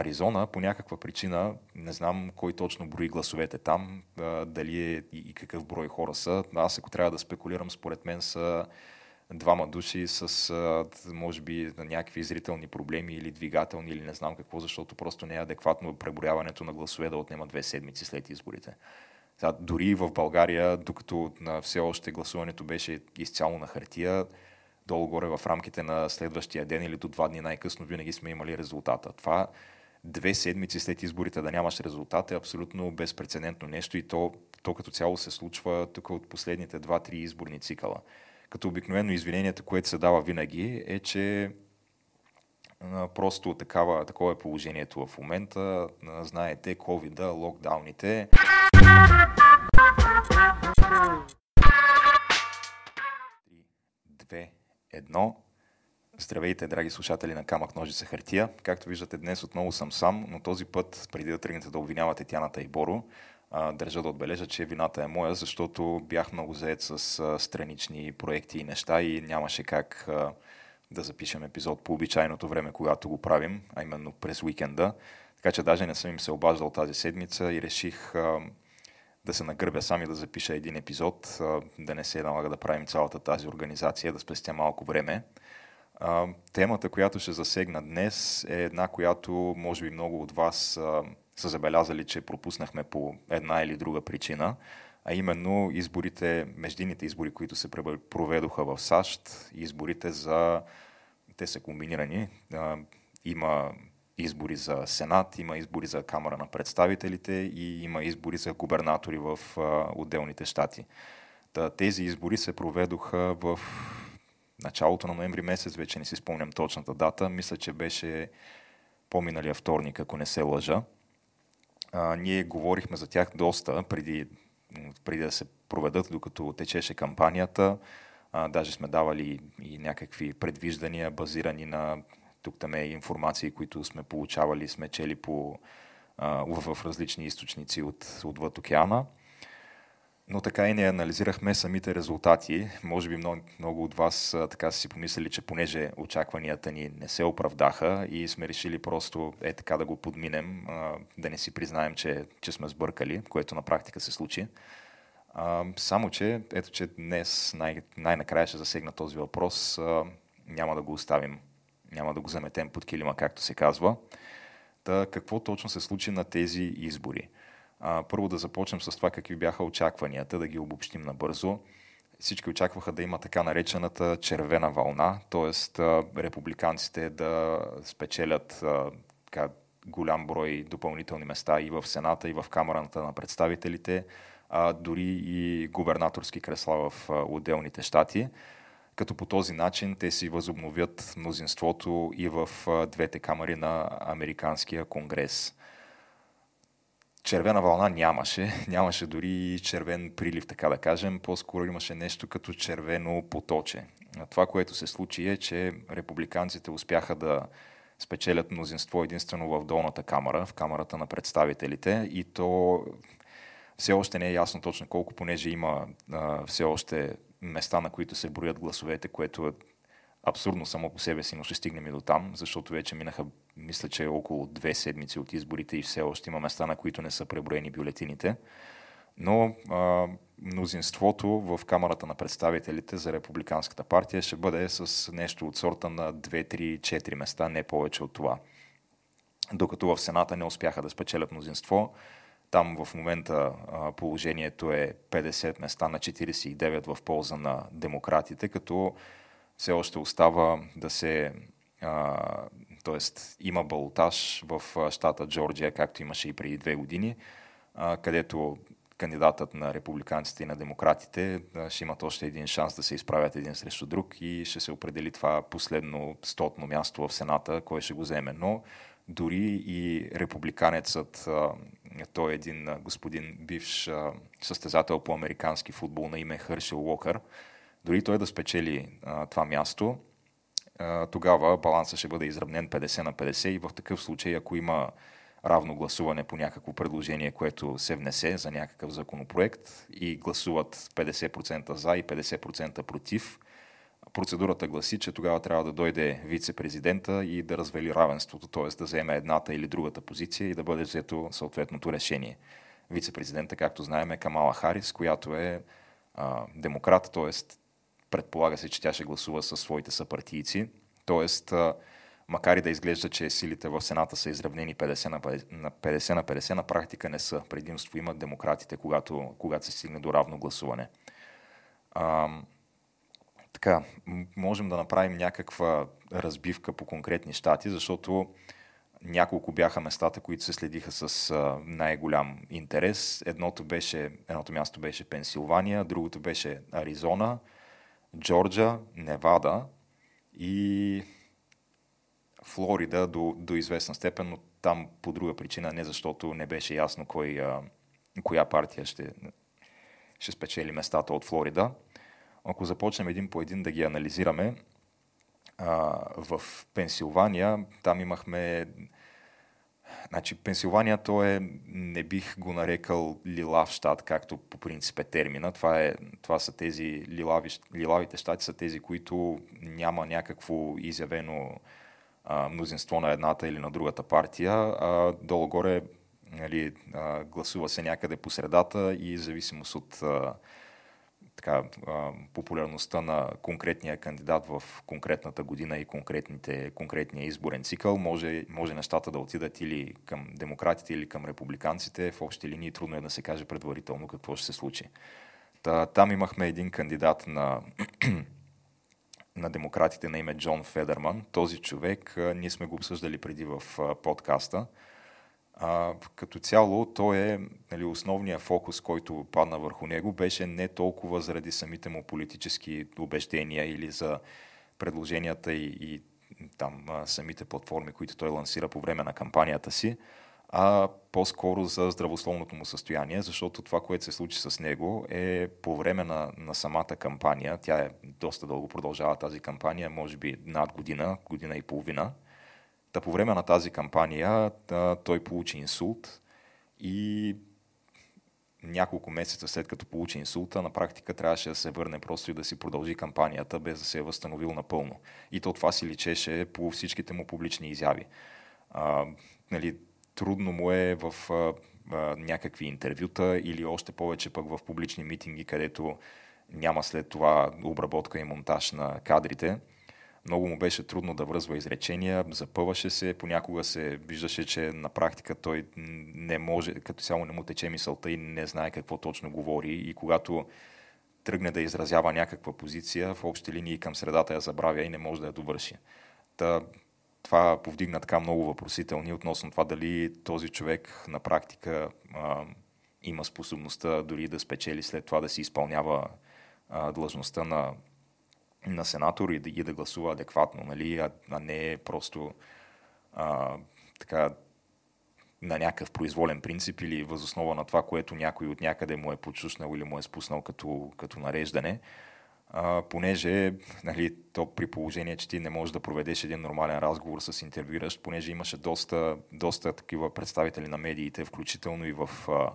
Аризона по някаква причина, не знам кой точно брои гласовете там, дали е и какъв брой хора са. Аз ако трябва да спекулирам, според мен са двама души с, може би, някакви зрителни проблеми или двигателни или не знам какво, защото просто не е адекватно преброяването на гласове да отнема две седмици след изборите. Дори в България, докато на все още гласуването беше изцяло на хартия, долу-горе в рамките на следващия ден или до два дни най-късно винаги сме имали резултата. Това две седмици след изборите да нямаш резултат е абсолютно безпредседентно нещо и то, то като цяло се случва тук от последните два-три изборни цикъла. Като обикновено извинението, което се дава винаги е, че просто такава, такова е положението в момента. Знаете, covid локдауните. Две, едно. Здравейте, драги слушатели на Камък Ножица Хартия. Както виждате, днес отново съм сам, но този път, преди да тръгнете да обвинявате Тяната и Боро, държа да отбележа, че вината е моя, защото бях много заед с странични проекти и неща и нямаше как да запишем епизод по обичайното време, когато го правим, а именно през уикенда. Така че даже не съм им се обаждал тази седмица и реших да се нагърбя сами да запиша един епизод, да не се налага да правим цялата тази организация, да спестя малко време. Темата, която ще засегна днес е една, която може би много от вас са забелязали, че пропуснахме по една или друга причина, а именно изборите, междинните избори, които се проведоха в САЩ, изборите за... Те са комбинирани. Има избори за Сенат, има избори за Камера на представителите и има избори за губернатори в отделните щати. Тези избори се проведоха в началото на ноември месец, вече не си спомням точната дата, мисля, че беше по-миналия вторник, ако не се лъжа. А, ние говорихме за тях доста преди, преди да се проведат, докато течеше кампанията. А, даже сме давали и някакви предвиждания, базирани на тук там е информации, които сме получавали, сме чели по, а, в, в различни източници от, отвъд океана но така и не анализирахме самите резултати. Може би много, много от вас така си помислили, че понеже очакванията ни не се оправдаха и сме решили просто е така да го подминем, да не си признаем, че, че сме сбъркали, което на практика се случи. Само, че ето, че днес най- най-накрая ще засегна този въпрос. Няма да го оставим, няма да го заметем под килима, както се казва. Та, какво точно се случи на тези избори? А, първо да започнем с това какви бяха очакванията, да ги обобщим набързо. Всички очакваха да има така наречената червена вълна, т.е. републиканците да спечелят така, голям брой допълнителни места и в Сената, и в Камерата на представителите, а, дори и губернаторски кресла в отделните щати като по този начин те си възобновят мнозинството и в двете камери на Американския конгрес червена вълна нямаше. Нямаше дори червен прилив, така да кажем. По-скоро имаше нещо като червено поточе. Това, което се случи е, че републиканците успяха да спечелят мнозинство единствено в долната камера, в камерата на представителите и то все още не е ясно точно колко, понеже има а, все още места, на които се броят гласовете, което е абсурдно само по себе си, но ще стигнем и до там, защото вече минаха, мисля, че около две седмици от изборите и все още има места, на които не са преброени бюлетините. Но а, мнозинството в Камерата на представителите за Републиканската партия ще бъде с нещо от сорта на 2, 3, 4 места, не повече от това. Докато в Сената не успяха да спечелят мнозинство, там в момента положението е 50 места на 49 в полза на демократите, като все още остава да се. т.е. има балотаж в щата Джорджия, както имаше и преди две години, където кандидатът на републиканците и на демократите ще имат още един шанс да се изправят един срещу друг и ще се определи това последно стотно място в Сената, кой ще го вземе. Но дори и републиканецът, той е един господин бивш състезател по американски футбол на име Хършел Уокър, дори той да спечели това място, тогава баланса ще бъде изравнен 50 на 50 и в такъв случай, ако има равно гласуване по някакво предложение, което се внесе за някакъв законопроект и гласуват 50% за и 50% против, Процедурата гласи, че тогава трябва да дойде вице-президента и да развели равенството, т.е. да вземе едната или другата позиция и да бъде взето съответното решение. Вице-президента, както знаем, е Камала Харис, която е а, демократ, т.е. предполага се, че тя ще гласува със своите съпартийци. Т.е. макар и да изглежда, че силите в Сената са изравнени 50 на 50 на 50, на, 50, на практика не са. Предимство имат демократите, когато, когато се стигне до равно гласуване. А, така, можем да направим някаква разбивка по конкретни щати, защото няколко бяха местата, които се следиха с най-голям интерес. Едното, беше, едното място беше Пенсилвания, другото беше Аризона, Джорджа, Невада и Флорида до, до известна степен, но там по друга причина, не защото не беше ясно кой, а, коя партия ще, ще спечели местата от Флорида. Ако започнем един по един да ги анализираме, а, в Пенсилвания там имахме Значи, Пенсилвания, то е, не бих го нарекал лилав щат, както по принцип е термина. Това, е, това са тези лилави, лилавите щати, са тези, които няма някакво изявено а, мнозинство на едната или на другата партия, а долу-горе нали, а, гласува се някъде по средата и зависимост от а, така, популярността на конкретния кандидат в конкретната година и конкретните, конкретния изборен цикъл, може, може нещата да отидат или към демократите, или към републиканците. В общи линии трудно е да се каже предварително какво ще се случи. Та, там имахме един кандидат на, на демократите на име Джон Федерман. Този човек, ние сме го обсъждали преди в подкаста, а, като цяло, той е нали, основният фокус, който падна върху него, беше не толкова заради самите му политически убеждения или за предложенията и, и там а, самите платформи, които той лансира по време на кампанията си, а по-скоро за здравословното му състояние, защото това, което се случи с него е по време на, на самата кампания, тя е доста дълго продължава тази кампания, може би над година, година и половина, Та по време на тази кампания да, той получи инсулт и няколко месеца след като получи инсулта, на практика трябваше да се върне просто и да си продължи кампанията, без да се е възстановил напълно. И то това си личеше по всичките му публични изяви. А, нали, трудно му е в а, а, някакви интервюта или още повече пък в публични митинги, където няма след това обработка и монтаж на кадрите много му беше трудно да връзва изречения, запъваше се, понякога се виждаше, че на практика той не може, като цяло не му тече мисълта и не знае какво точно говори и когато тръгне да изразява някаква позиция, в общи линии към средата я забравя и не може да я довърши. Та, това повдигна така много въпросителни относно това дали този човек на практика а, има способността дори да спечели след това да си изпълнява а, длъжността на на сенатор и да, и да гласува адекватно, нали, а, а не просто а, така на някакъв произволен принцип или възоснова на това, което някой от някъде му е подшушнал или му е спуснал като, като нареждане, а, понеже нали, то при положение, че ти не можеш да проведеш един нормален разговор с интервюиращ, понеже имаше доста, доста такива представители на медиите, включително и в а,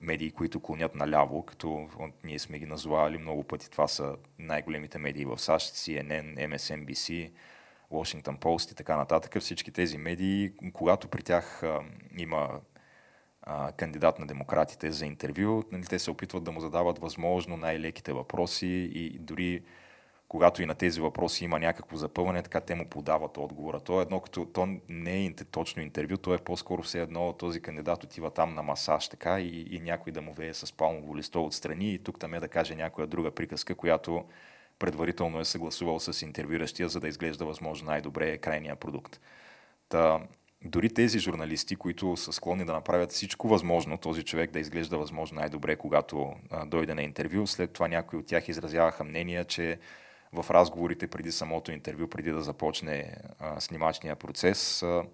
медии, които клонят наляво, като ние сме ги назовали много пъти. Това са най-големите медии в САЩ, CNN, MSNBC, Washington Post и така нататък. Всички тези медии, когато при тях а, има а, кандидат на демократите за интервю, нали, те се опитват да му задават възможно най-леките въпроси и дори когато и на тези въпроси има някакво запъване, така те му подават отговора. То е едно като, то не е точно интервю, то е по-скоро все едно този кандидат отива там на масаж така и, и някой да му вее с палмово листо отстрани и тук там е да каже някоя друга приказка, която предварително е съгласувал с интервюиращия, за да изглежда възможно най-добре крайния продукт. Та, дори тези журналисти, които са склонни да направят всичко възможно, този човек да изглежда възможно най-добре, когато а, дойде на интервю, след това някои от тях изразяваха мнение, че в разговорите преди самото интервю, преди да започне а, снимачния процес, а,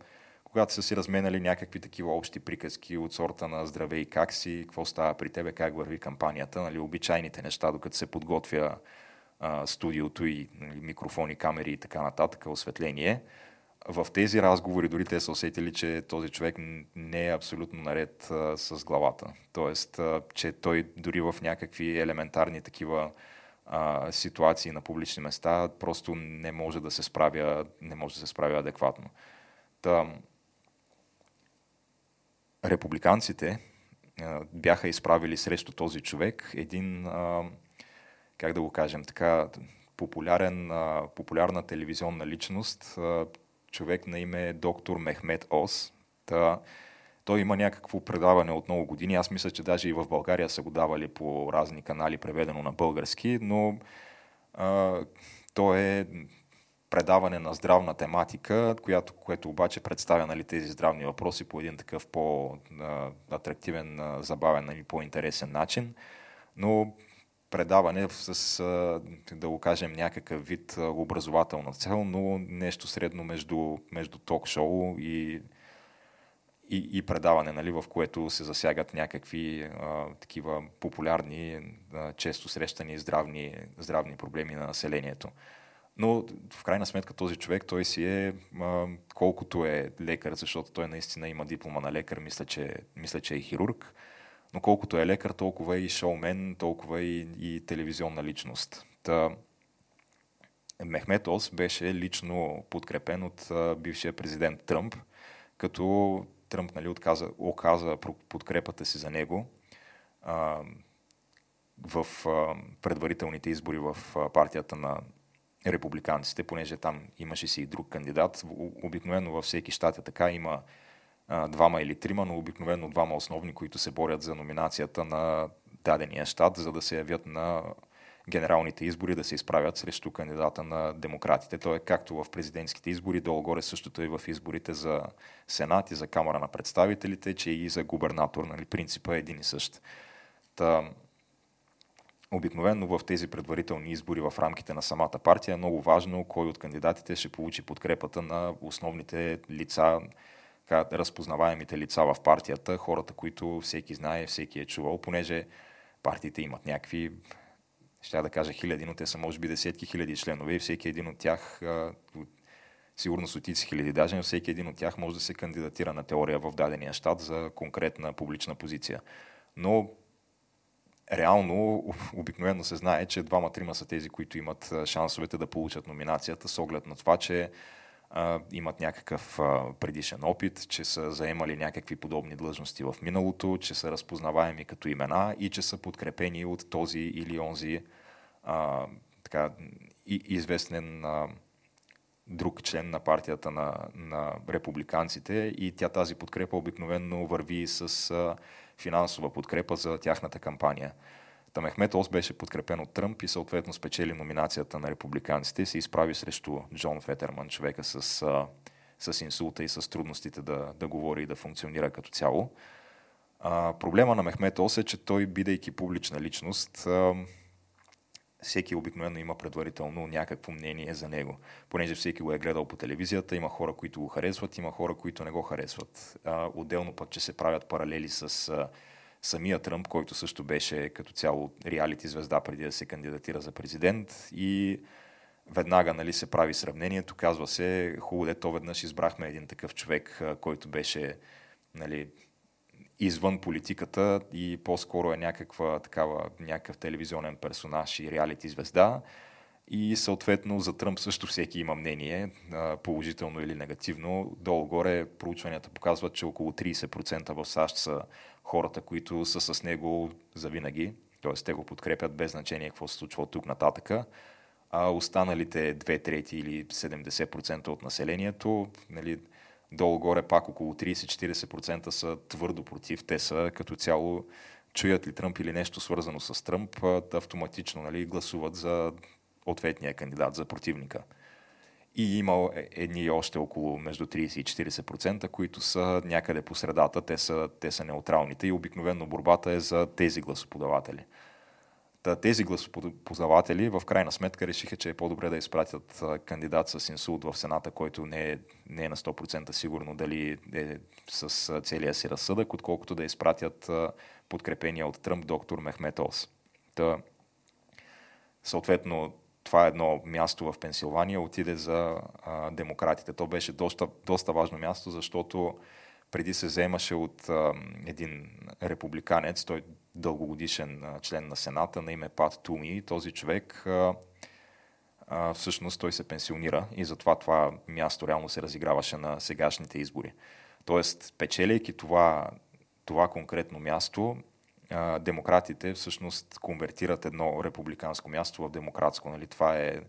когато са си разменали някакви такива общи приказки от сорта на здраве и как си, какво става при тебе, как върви кампанията, нали, обичайните неща, докато се подготвя а, студиото и нали, микрофони, камери и така нататък, осветление. В тези разговори дори те са усетили, че този човек не е абсолютно наред а, с главата. Тоест, а, че той дори в някакви елементарни такива а, ситуации на публични места, просто не може да се справя, не може да се справя адекватно. Та, републиканците а, бяха изправили срещу този човек един, а, как да го кажем, така, популярен, а, популярна телевизионна личност, а, човек на име доктор Мехмет Ос. Та, той има някакво предаване от много години. Аз мисля, че даже и в България са го давали по разни канали, преведено на български, но а, то е предаване на здравна тематика, която, което обаче представя нали, тези здравни въпроси по един такъв по-атрактивен, забавен, нали, по-интересен начин. Но предаване с, да го кажем, някакъв вид образователна цел, но нещо средно между, между ток-шоу и и, и предаване, нали, в което се засягат някакви а, такива популярни, а, често срещани здравни, здравни проблеми на населението. Но в крайна сметка този човек, той си е а, колкото е лекар, защото той наистина има диплома на лекар, мисля, че, мисля, че е хирург, но колкото е лекар, толкова е и шоумен, толкова е и, и телевизионна личност. Та, Мехмет Ос беше лично подкрепен от а, бившия президент Тръмп, като Тръмп нали, отказа, оказа подкрепата си за него а, в а, предварителните избори в а, партията на републиканците, понеже там имаше си и друг кандидат. Обикновено във всеки щат е така, има а, двама или трима, но обикновено двама основни, които се борят за номинацията на дадения щат, за да се явят на генералните избори да се изправят срещу кандидата на демократите. То е както в президентските избори, долу-горе същото и в изборите за Сенат и за Камера на представителите, че и за губернатор. Нали, принципа е един и същ. Та, обикновено в тези предварителни избори в рамките на самата партия е много важно кой от кандидатите ще получи подкрепата на основните лица, разпознаваемите лица в партията, хората, които всеки знае, всеки е чувал, понеже партиите имат някакви ще да кажа хиляди, но те са може би десетки хиляди членове и всеки един от тях, сигурно стотици хиляди даже, но всеки един от тях може да се кандидатира на теория в дадения щат за конкретна публична позиция. Но реално обикновено се знае, че двама-трима са тези, които имат шансовете да получат номинацията с оглед на това, че а, имат някакъв а, предишен опит, че са заемали някакви подобни длъжности в миналото, че са разпознаваеми като имена и че са подкрепени от този или онзи а, така, и, известен а, друг член на партията на, на републиканците и тя тази подкрепа обикновенно върви с а, финансова подкрепа за тяхната кампания. Тамехмет Ос беше подкрепен от Тръмп и съответно спечели номинацията на републиканците и се изправи срещу Джон Фетерман, човека с, с инсулта и с трудностите да, да говори и да функционира като цяло. А, проблема на Мехмет Ос е, че той, бидейки публична личност, а, всеки обикновено има предварително някакво мнение за него. Понеже всеки го е гледал по телевизията, има хора, които го харесват, има хора, които не го харесват. А, отделно пък, че се правят паралели с а, самия Тръмп, който също беше като цяло реалити звезда преди да се кандидатира за президент и веднага нали, се прави сравнението, казва се, хубаво де, то веднъж избрахме един такъв човек, който беше нали, извън политиката и по-скоро е някаква такава, някакъв телевизионен персонаж и реалити звезда. И съответно за Тръмп също всеки има мнение, положително или негативно. Долу-горе проучванията показват, че около 30% в САЩ са хората, които са с него завинаги, т.е. те го подкрепят без значение какво се случва от тук нататъка, а останалите 2 трети или 70% от населението, нали, долу-горе пак около 30-40% са твърдо против. Те са като цяло чуят ли Тръмп или нещо свързано с Тръмп, автоматично нали, гласуват за ответния кандидат, за противника. И има едни още около между 30 и 40%, които са някъде по средата, те са, те са неутралните и обикновено борбата е за тези гласоподаватели. Та, тези гласоподаватели в крайна сметка решиха, че е по-добре да изпратят кандидат с инсулт в Сената, който не е, не е на 100% сигурно дали е с целия си разсъдък, отколкото да изпратят подкрепения от Тръмп доктор Мехмет Ос. Та, съответно, това е едно място в Пенсилвания, отиде за а, демократите. То беше доста, доста важно място, защото преди се вземаше от а, един републиканец, той дългогодишен член на Сената на име Пат Туми. Този човек а, а, всъщност той се пенсионира и затова това място реално се разиграваше на сегашните избори. Тоест, печелейки това, това конкретно място, демократите всъщност конвертират едно републиканско място в демократско. Нали? Това е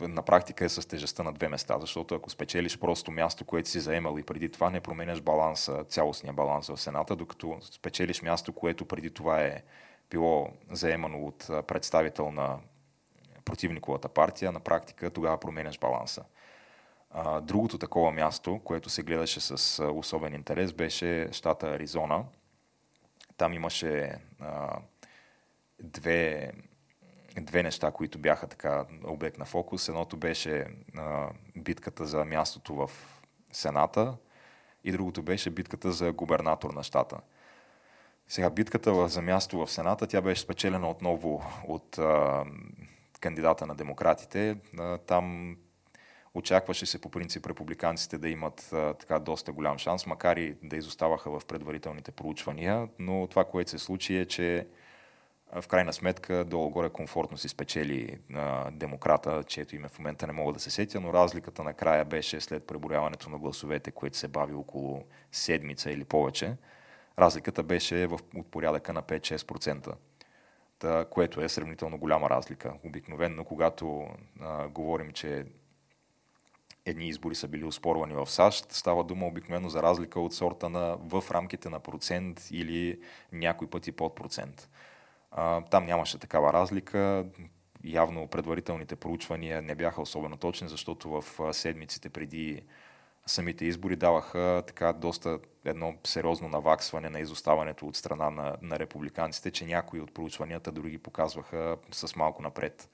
на практика е с тежестта на две места, защото ако спечелиш просто място, което си заемал и преди това не променяш баланса, цялостния баланс в Сената, докато спечелиш място, което преди това е било заемано от представител на противниковата партия, на практика тогава променяш баланса. Другото такова място, което се гледаше с особен интерес, беше щата Аризона. Там имаше а, две две неща, които бяха така обект на фокус. Едното беше а, битката за мястото в Сената и другото беше битката за губернатор на щата. Сега битката за място в Сената, тя беше спечелена отново от а, кандидата на демократите. А, там очакваше се по принцип републиканците да имат а, така доста голям шанс, макар и да изоставаха в предварителните проучвания, но това, което се случи е, че в крайна сметка долу-горе комфортно си спечели а, демократа, чието име в момента не мога да се сетя, но разликата накрая беше след преборяването на гласовете, което се бави около седмица или повече. Разликата беше в, от порядъка на 5-6%, та, което е сравнително голяма разлика. Обикновенно, когато а, говорим, че едни избори са били успорвани в САЩ, става дума обикновено за разлика от сорта на в рамките на процент или някой пъти под процент. Там нямаше такава разлика. Явно предварителните проучвания не бяха особено точни, защото в седмиците преди самите избори даваха така доста едно сериозно наваксване на изоставането от страна на, на републиканците, че някои от проучванията дори ги показваха с малко напред.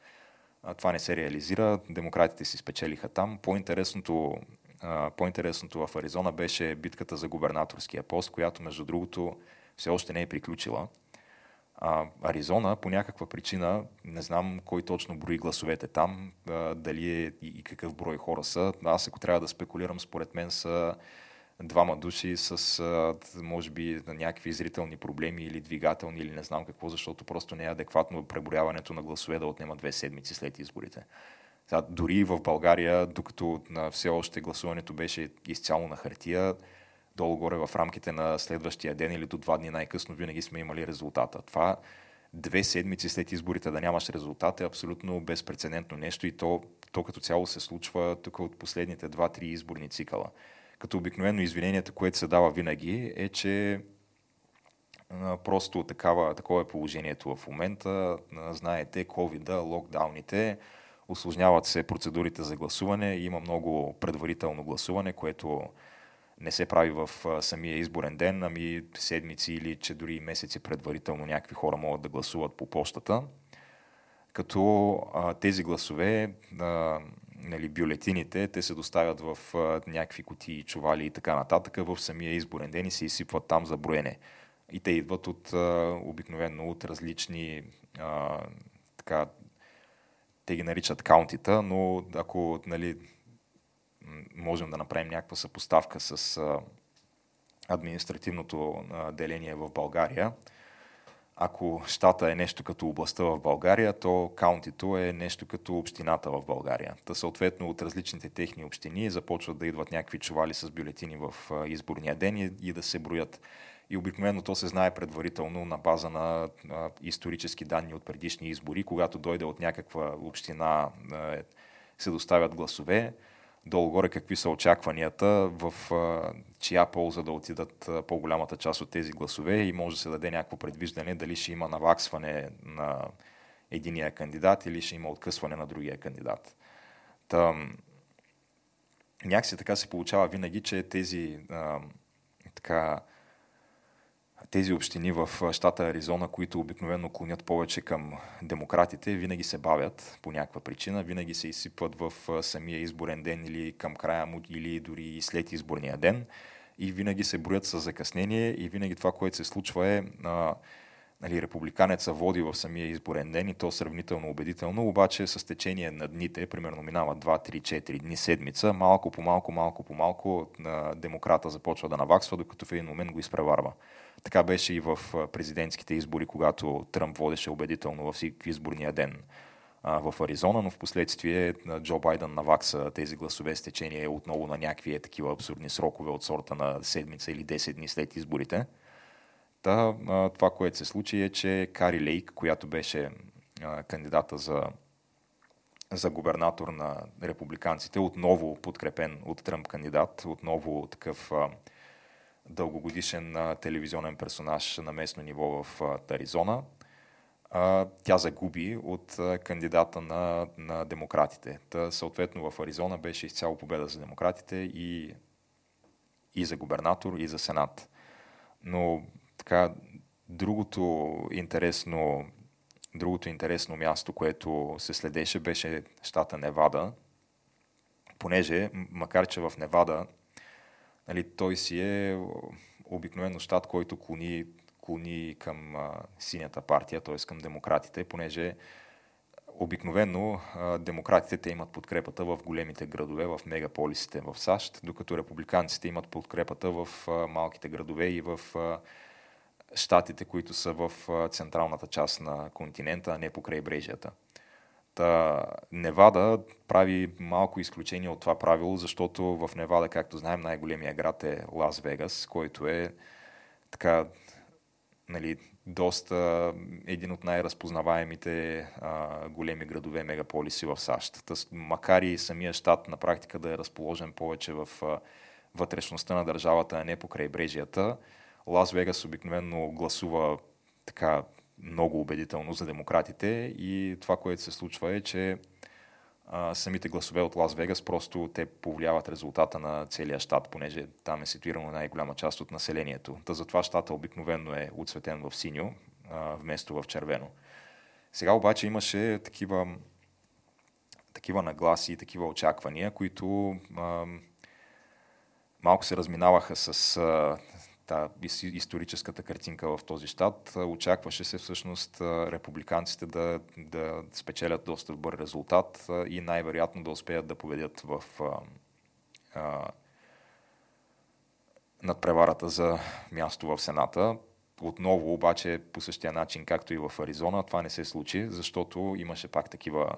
Това не се реализира, демократите си спечелиха там. По-интересното, по-интересното в Аризона беше битката за губернаторския пост, която между другото все още не е приключила. А, Аризона по някаква причина, не знам кой точно брои гласовете там, а, дали е и, и какъв брой хора са. Аз ако трябва да спекулирам, според мен са двама души с, а, може би, някакви зрителни проблеми или двигателни или не знам какво, защото просто не е адекватно преброяването на гласове да отнема две седмици след изборите. Сега, дори в България, докато на все още гласуването беше изцяло на хартия, долу-горе в рамките на следващия ден или до два дни най-късно винаги сме имали резултата. Това две седмици след изборите да нямаш резултат е абсолютно безпредседентно нещо и то, то като цяло се случва тук от последните два-три изборни цикъла. Като обикновено извинението, което се дава винаги е, че просто такава, такова е положението в момента. Знаете, covid локдауните, осложняват се процедурите за гласуване, има много предварително гласуване, което не се прави в самия изборен ден, ами седмици или че дори месеци предварително някакви хора могат да гласуват по почтата. Като а, тези гласове, а, нали, бюлетините, те се доставят в а, някакви кутии, чували и така нататък в самия изборен ден и се изсипват там за броене. И те идват от а, обикновено от различни а, така, те ги наричат каунтита, но ако нали, можем да направим някаква съпоставка с а, административното а, деление в България. Ако щата е нещо като областта в България, то каунтито е нещо като общината в България. Та съответно от различните техни общини започват да идват някакви чували с бюлетини в изборния ден и, и да се броят. И обикновено то се знае предварително на база на а, исторически данни от предишни избори, когато дойде от някаква община, а, се доставят гласове долу-горе какви са очакванията, в чия полза да отидат по-голямата част от тези гласове и може да се даде някакво предвиждане дали ще има наваксване на единия кандидат или ще има откъсване на другия кандидат. Та, някакси така се получава винаги, че тези а, така, тези общини в щата Аризона, които обикновено клонят повече към демократите, винаги се бавят по някаква причина, винаги се изсипват в самия изборен ден или към края му, или дори след изборния ден. И винаги се броят с закъснение и винаги това, което се случва е а, нали, републиканеца води в самия изборен ден и то сравнително убедително, обаче с течение на дните, примерно минава 2, 3, 4 дни, седмица, малко по малко, малко по малко на демократа започва да наваксва, докато в един момент го изпреварва. Така беше и в президентските избори, когато Тръмп водеше убедително във всеки изборния ден в Аризона, но в последствие Джо Байден навакса тези гласове с течение отново на някакви е, такива абсурдни срокове от сорта на седмица или 10 дни след изборите. Та, това, което се случи е, че Кари Лейк, която беше кандидата за, за губернатор на републиканците, отново подкрепен от Тръмп кандидат, отново такъв дългогодишен телевизионен персонаж на местно ниво в Аризона, тя загуби от кандидата на, на демократите. Та, съответно в Аризона беше изцяло победа за демократите и, и за губернатор, и за сенат. Но така, другото интересно, другото интересно място, което се следеше, беше щата Невада, понеже, макар че в Невада нали, той си е обикновено щат, който клони, клони към а, синята партия, т.е. към демократите, понеже обикновено а, демократите те имат подкрепата в големите градове, в мегаполисите в САЩ, докато републиканците имат подкрепата в а, малките градове и в а, щатите, които са в централната част на континента, а не по крайбрежията. Та, Невада прави малко изключение от това правило, защото в Невада, както знаем, най-големия град е Лас Вегас, който е така, нали, доста един от най-разпознаваемите а, големи градове, мегаполиси в САЩ. Та, макар и самия щат на практика да е разположен повече в а, вътрешността на държавата, а не по крайбрежията, Лас Вегас обикновено гласува така много убедително за демократите и това, което се случва е, че самите гласове от Лас Вегас просто те повлияват резултата на целия щат, понеже там е ситуирано най-голяма част от населението. Та затова щата обикновено е отсветен в синьо, вместо в червено. Сега обаче имаше такива, такива нагласи такива очаквания, които а, малко се разминаваха с а, та, историческата картинка в този щат. Очакваше се всъщност републиканците да, да спечелят доста добър резултат и най-вероятно да успеят да победят в а, надпреварата за място в Сената. Отново обаче по същия начин, както и в Аризона, това не се случи, защото имаше пак такива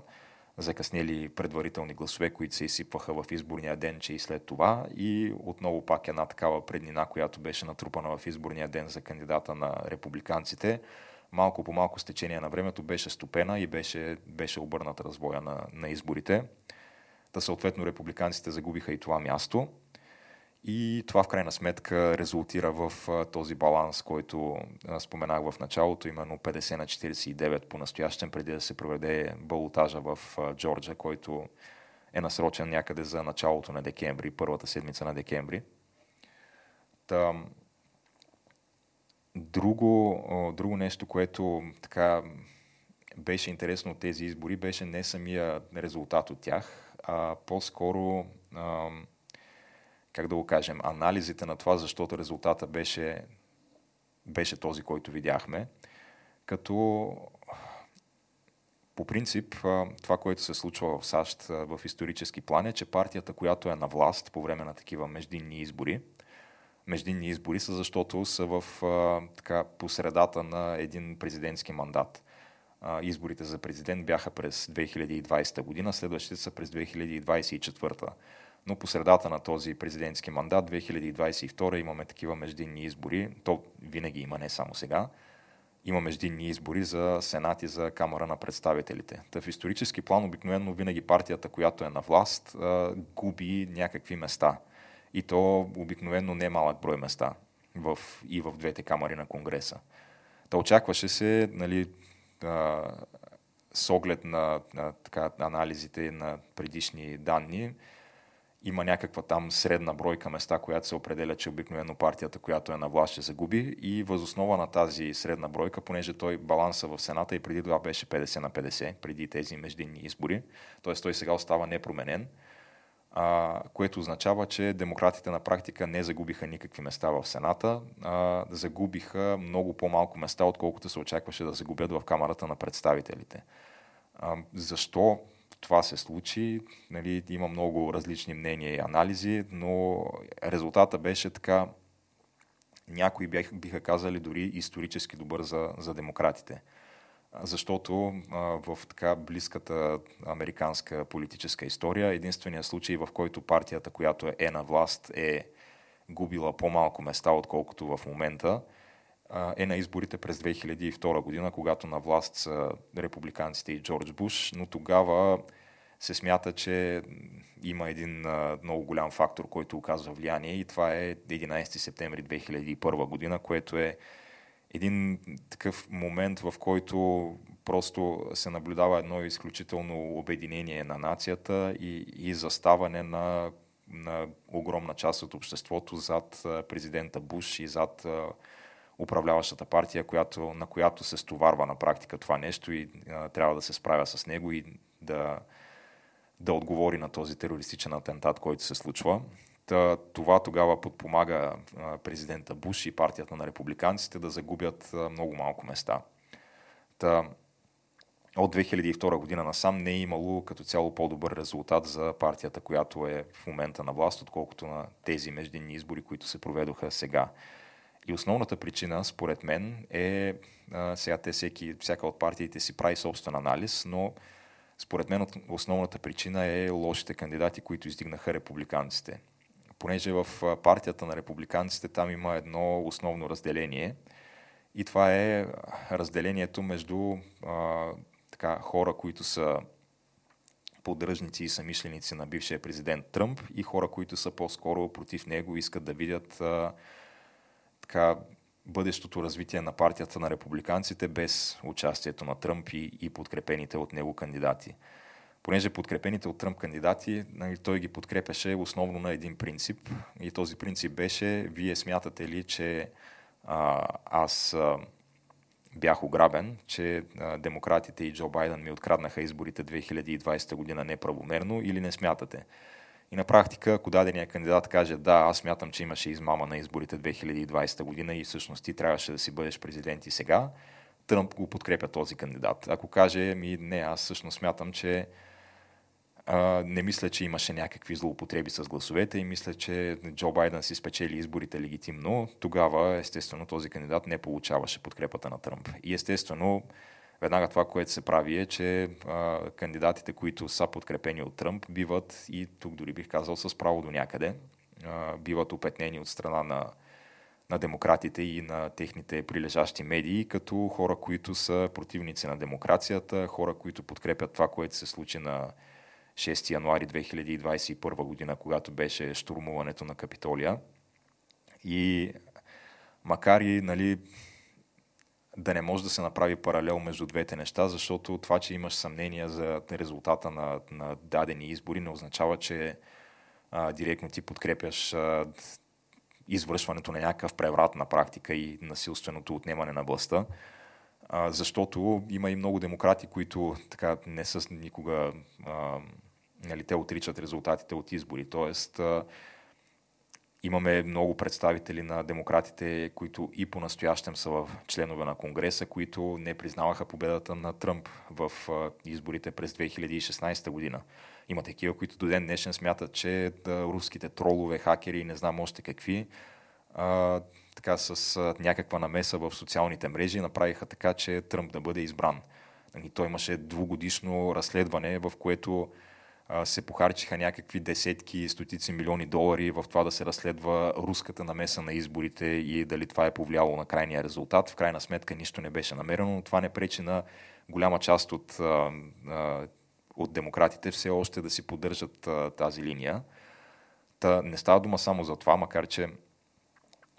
закъснели предварителни гласове, които се изсипваха в изборния ден, че и след това. И отново пак една такава преднина, която беше натрупана в изборния ден за кандидата на републиканците, малко по малко с течение на времето беше стопена и беше, беше обърната развоя на, на изборите. Та съответно републиканците загубиха и това място. И това в крайна сметка резултира в този баланс, който споменах в началото, именно 50 на 49 по настоящен, преди да се проведе балотажа в Джорджа, който е насрочен някъде за началото на декември, първата седмица на декември. Та, друго, друго нещо, което така беше интересно от тези избори, беше не самия резултат от тях, а по-скоро как да го кажем, анализите на това, защото резултата беше, беше този, който видяхме. Като по принцип, това, което се случва в САЩ в исторически план е, че партията, която е на власт по време на такива междинни избори, междинни избори са защото са в така, посредата на един президентски мандат. Изборите за президент бяха през 2020 година, следващите са през 2024 но по средата на този президентски мандат, 2022 имаме такива междинни избори. То винаги има, не само сега. Има междинни избори за Сенат и за Камера на представителите. Та в исторически план обикновено винаги партията, която е на власт, губи някакви места. И то обикновено не малък брой места в, и в двете камери на Конгреса. Та очакваше се, нали, с оглед на, на така, анализите на предишни данни, има някаква там средна бройка места, която се определя, че обикновено партията, която е на власт, ще загуби и възоснова на тази средна бройка, понеже той баланса в Сената и преди това беше 50 на 50, преди тези междинни избори, т.е. той сега остава непроменен, а, което означава, че демократите на практика не загубиха никакви места в Сената, а загубиха много по-малко места, отколкото се очакваше да загубят в Камерата на представителите. А, защо това се случи? Нали, има много различни мнения и анализи, но резултата беше така, някои биха казали дори исторически добър за, за демократите защото а, в така близката американска политическа история единственият случай, в който партията, която е на власт, е губила по-малко места, отколкото в момента, е на изборите през 2002 година, когато на власт са републиканците и Джордж Буш, но тогава се смята, че има един много голям фактор, който оказва влияние и това е 11 септември 2001 година, което е един такъв момент, в който просто се наблюдава едно изключително обединение на нацията и, и заставане на, на огромна част от обществото зад президента Буш и зад управляващата партия, която, на която се стоварва на практика това нещо и а, трябва да се справя с него и да, да отговори на този терористичен атентат, който се случва. Та, това тогава подпомага президента Буш и партията на републиканците да загубят много малко места. Та, от 2002 година насам не е имало като цяло по-добър резултат за партията, която е в момента на власт, отколкото на тези междинни избори, които се проведоха сега. И основната причина, според мен, е, сега те всеки, всяка от партиите си прави собствен анализ, но според мен основната причина е лошите кандидати, които издигнаха републиканците. Понеже в партията на републиканците там има едно основно разделение. И това е разделението между а, така, хора, които са поддръжници и самишленици на бившия президент Тръмп и хора, които са по-скоро против него, искат да видят а, така, бъдещото развитие на партията на републиканците без участието на Тръмп и, и подкрепените от него кандидати понеже подкрепените от Тръмп кандидати, нали, той ги подкрепяше основно на един принцип. И този принцип беше, вие смятате ли, че а, аз а, бях ограбен, че а, демократите и Джо Байден ми откраднаха изборите 2020 година неправомерно или не смятате? И на практика, ако дадения кандидат каже, да, аз смятам, че имаше измама на изборите 2020 година и всъщност ти трябваше да си бъдеш президент и сега, Тръмп го подкрепя този кандидат. Ако каже, ми не, аз всъщност смятам, че а, не мисля, че имаше някакви злоупотреби с гласовете и мисля, че Джо Байден си спечели изборите легитимно. Тогава, естествено, този кандидат не получаваше подкрепата на Тръмп. И естествено, веднага това, което се прави е, че а, кандидатите, които са подкрепени от Тръмп, биват, и тук дори бих казал с право до някъде, а, биват опетнени от страна на, на демократите и на техните прилежащи медии, като хора, които са противници на демокрацията, хора, които подкрепят това, което се случи на 6 януари 2021 година, когато беше штурмуването на Капитолия. И макар и нали, да не може да се направи паралел между двете неща, защото това, че имаш съмнение за резултата на, на дадени избори, не означава, че а, директно ти подкрепяш а, извършването на някакъв преврат на практика и насилственото отнемане на властта. А, защото има и много демократи, които така не са никога а, нали, те отричат резултатите от избори. Тоест, имаме много представители на демократите, които и по-настоящем са в членове на Конгреса, които не признаваха победата на Тръмп в изборите през 2016 година. Има такива, които до ден днешен смятат, че да, руските тролове, хакери и не знам още какви, а, така с някаква намеса в социалните мрежи направиха така, че Тръмп да бъде избран. И нали, той имаше двугодишно разследване, в което се похарчиха някакви десетки, стотици милиони долари в това да се разследва руската намеса на изборите и дали това е повлияло на крайния резултат. В крайна сметка нищо не беше намерено, но това не пречи на голяма част от, от демократите все още да си поддържат тази линия. Та не става дума само за това, макар че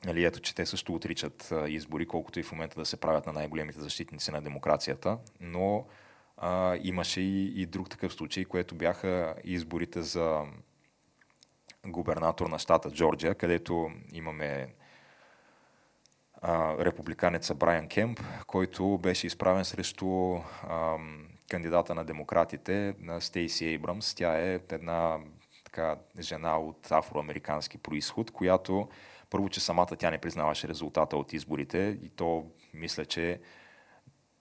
Нали, ето, че те също отричат избори, колкото и в момента да се правят на най-големите защитници на демокрацията, но а, имаше и, и друг такъв случай, което бяха изборите за губернатор на щата Джорджия, където имаме а, републиканеца Брайан Кемп, който беше изправен срещу а, кандидата на демократите, на Стейси Ейбрамс. Тя е една така жена от афроамерикански происход, която първо, че самата тя не признаваше резултата от изборите и то мисля, че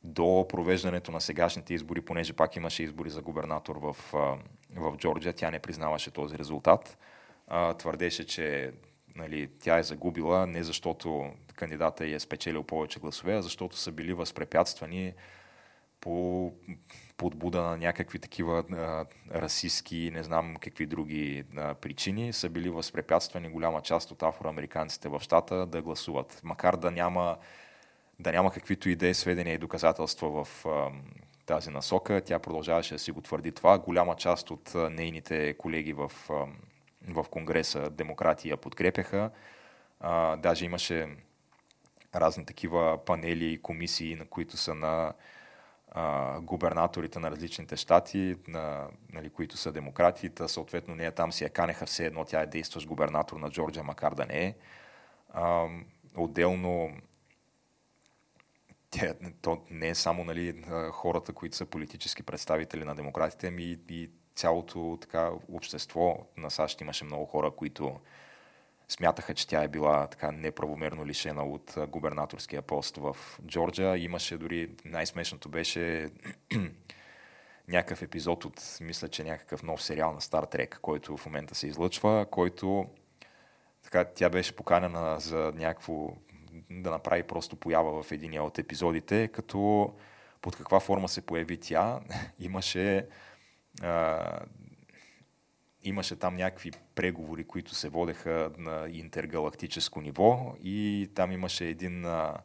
до провеждането на сегашните избори, понеже пак имаше избори за губернатор в, в Джорджия, тя не признаваше този резултат. Твърдеше, че нали, тя е загубила не защото кандидата е спечелил повече гласове, а защото са били възпрепятствани по подбуда на някакви такива а, расистски, не знам какви други а, причини, са били възпрепятствани голяма част от афроамериканците в щата да гласуват. Макар да няма, да няма каквито идеи, сведения и доказателства в тази насока, тя продължаваше да си го твърди това. Голяма част от нейните колеги в, в Конгреса, демократи, я подкрепяха. Даже имаше разни такива панели и комисии, на които са на губернаторите на различните щати, на, нали, които са демократи, та съответно нея там си я канеха все едно, тя е действащ губернатор на Джорджия, макар да не е. А, отделно тя, то не е само нали, хората, които са политически представители на демократите, ми и цялото така, общество на САЩ имаше много хора, които смятаха, че тя е била така неправомерно лишена от губернаторския пост в Джорджа. Имаше дори, най-смешното беше някакъв епизод от, мисля, че някакъв нов сериал на Стар Трек, който в момента се излъчва, който така, тя беше поканена за някакво да направи просто поява в един от епизодите, като под каква форма се появи тя, имаше а, имаше там някакви преговори, които се водеха на интергалактическо ниво и там имаше един а,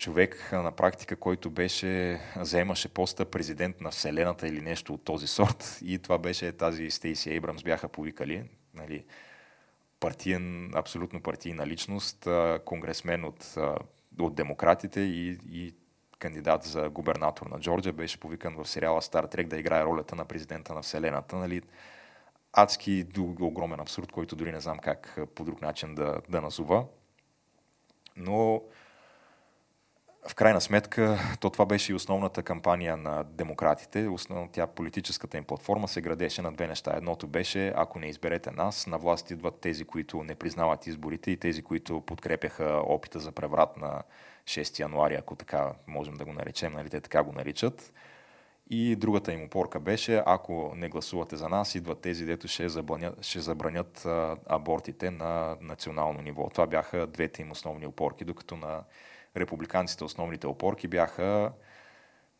човек на практика, който беше, заемаше поста президент на Вселената или нещо от този сорт. И това беше тази Стейси Ейбрамс бяха повикали, нали, партиен, абсолютно партийна личност, конгресмен от, от демократите и, и кандидат за губернатор на Джорджия, беше повикан в сериала Стар Трек да играе ролята на президента на Вселената. Нали, адски огромен абсурд, който дори не знам как по друг начин да, да назова. Но в крайна сметка, то това беше и основната кампания на демократите. Основно тя политическата им платформа се градеше на две неща. Едното беше, ако не изберете нас, на власт идват тези, които не признават изборите и тези, които подкрепяха опита за преврат на 6 януари, ако така можем да го наречем, нали, те така го наричат. И другата им опорка беше, ако не гласувате за нас, идват тези, дето ще забранят, ще забранят абортите на национално ниво. Това бяха двете им основни опорки, докато на републиканците основните опорки бяха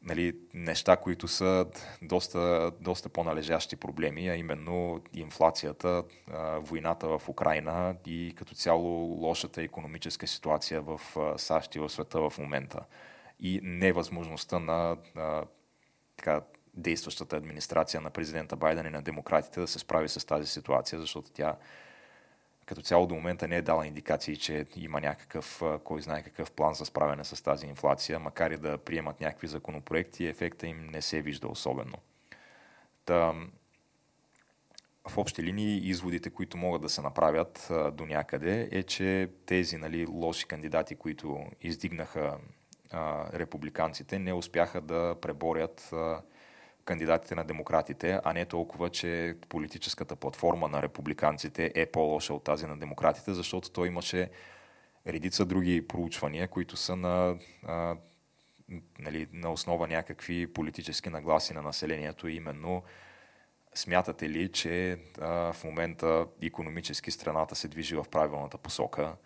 нали, неща, които са доста, доста по-належащи проблеми, а именно инфлацията, войната в Украина и като цяло лошата економическа ситуация в САЩ и в света в момента. И невъзможността на така, действащата администрация на президента Байден и на демократите да се справи с тази ситуация, защото тя като цяло до момента не е дала индикации, че има някакъв, кой знае какъв план за справяне с тази инфлация, макар и да приемат някакви законопроекти, ефекта им не се вижда особено. Та, в общи линии изводите, които могат да се направят а, до някъде, е, че тези нали, лоши кандидати, които издигнаха а, републиканците, не успяха да преборят а, кандидатите на демократите, а не толкова, че политическата платформа на републиканците е по-лоша от тази на демократите, защото той имаше редица други проучвания, които са на, а, нали, на основа някакви политически нагласи на населението, именно смятате ли, че а, в момента економически страната се движи в правилната посока?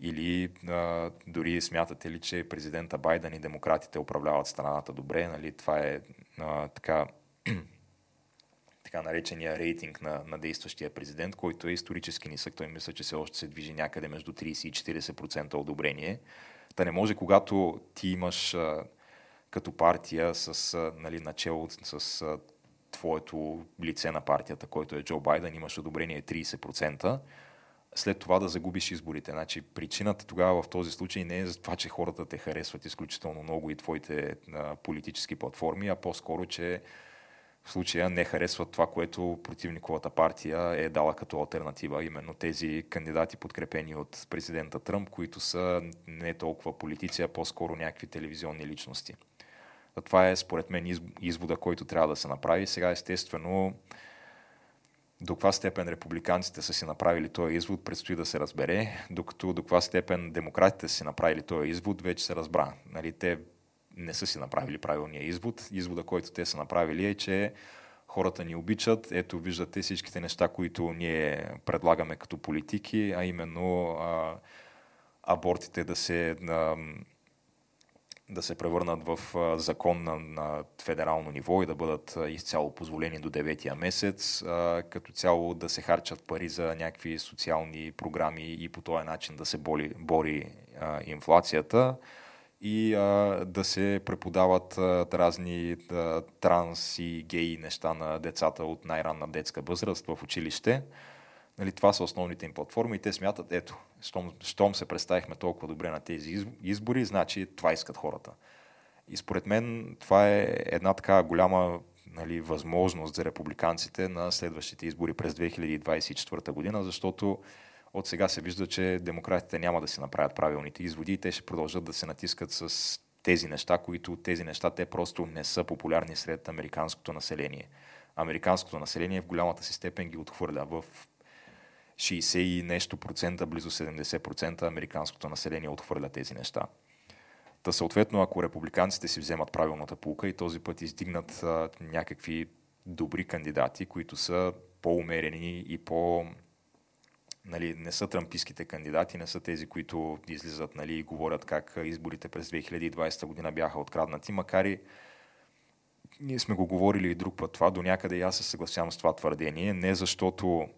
Или а, дори смятате ли, че президента Байден и демократите управляват страната добре? Нали? Това е а, така, така наречения рейтинг на, на действащия президент, който е исторически нисък. Той мисля, че все още се движи някъде между 30 и 40% одобрение. Та не може, когато ти имаш а, като партия с а, нали, начало с а, твоето лице на партията, който е Джо Байден, имаш одобрение 30%, след това да загубиш изборите. Значи, причината тогава в този случай не е за това, че хората те харесват изключително много и твоите а, политически платформи, а по-скоро, че в случая не харесват това, което противниковата партия е дала като альтернатива. Именно тези кандидати, подкрепени от президента Тръмп, които са не толкова политици, а по-скоро някакви телевизионни личности. Това е според мен извода, който трябва да се направи. Сега естествено До каква степен републиканците са си направили този извод, предстои да се разбере, докато до каква степен демократите са си направили този извод, вече се разбра. Нали, те не са си направили правилния извод. Извода, който те са направили е, че хората ни обичат. Ето, виждате всичките неща, които ние предлагаме като политики, а именно а, абортите да се, а, да се превърнат в закон на, на федерално ниво и да бъдат изцяло позволени до 9-я месец, а, като цяло да се харчат пари за някакви социални програми и по този начин да се боли, бори а, инфлацията и а, да се преподават а, разни а, транс и гей неща на децата от най-ранна детска възраст в училище. Нали, това са основните им платформи и те смятат, ето, щом, щом се представихме толкова добре на тези избори, значи това искат хората. И според мен това е една така голяма нали, възможност за републиканците на следващите избори през 2024 година, защото от сега се вижда, че демократите няма да си направят правилните изводи и те ще продължат да се натискат с тези неща, които тези неща те просто не са популярни сред американското население. Американското население в голямата си степен ги отхвърля. В 60 и нещо процента, близо 70% американското население отхвърля тези неща. Та съответно, ако републиканците си вземат правилната пулка и този път издигнат а, някакви добри кандидати, които са по-умерени и по- нали, не са трампийските кандидати, не са тези, които излизат нали, и говорят как изборите през 2020 година бяха откраднати, макар и ние сме го говорили и друг път това, до някъде и аз се съгласявам с това твърдение, не защото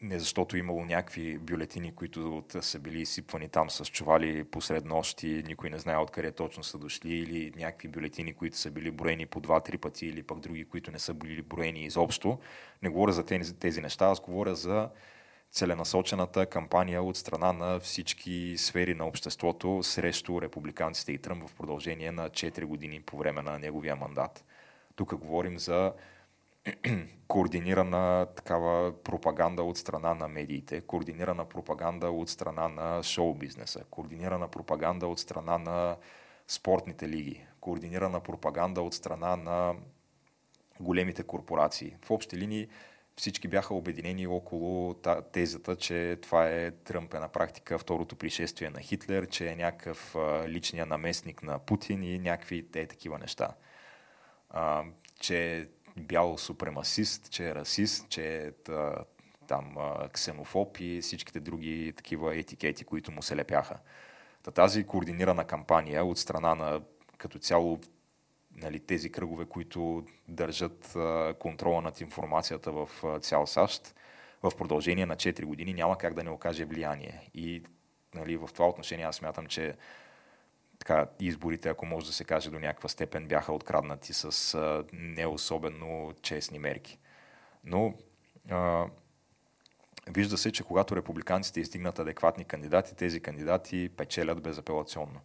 не защото имало някакви бюлетини, които са били изсипвани там с чували посред нощи, никой не знае откъде точно са дошли, или някакви бюлетини, които са били броени по два-три пъти, или пък други, които не са били броени изобщо. Не говоря за тези, тези неща, аз говоря за целенасочената кампания от страна на всички сфери на обществото срещу републиканците и Тръмп в продължение на 4 години по време на неговия мандат. Тук говорим за координирана такава пропаганда от страна на медиите, координирана пропаганда от страна на шоу-бизнеса, координирана пропаганда от страна на спортните лиги, координирана пропаганда от страна на големите корпорации. В общи линии всички бяха обединени около тезата, че това е Тръмп е на практика второто пришествие на Хитлер, че е някакъв личния наместник на Путин и някакви те такива неща. А, че бял супремасист, че е расист, че е там ксенофоб и всичките други такива етикети, които му се лепяха. Тази координирана кампания от страна на като цяло нали, тези кръгове, които държат а, контрола над информацията в а, цял САЩ, в продължение на 4 години няма как да не окаже влияние. И нали, в това отношение аз смятам, че така, изборите, ако може да се каже до някаква степен, бяха откраднати с а, не особено честни мерки. Но а, вижда се, че когато републиканците издигнат адекватни кандидати, тези кандидати печелят безапелационно.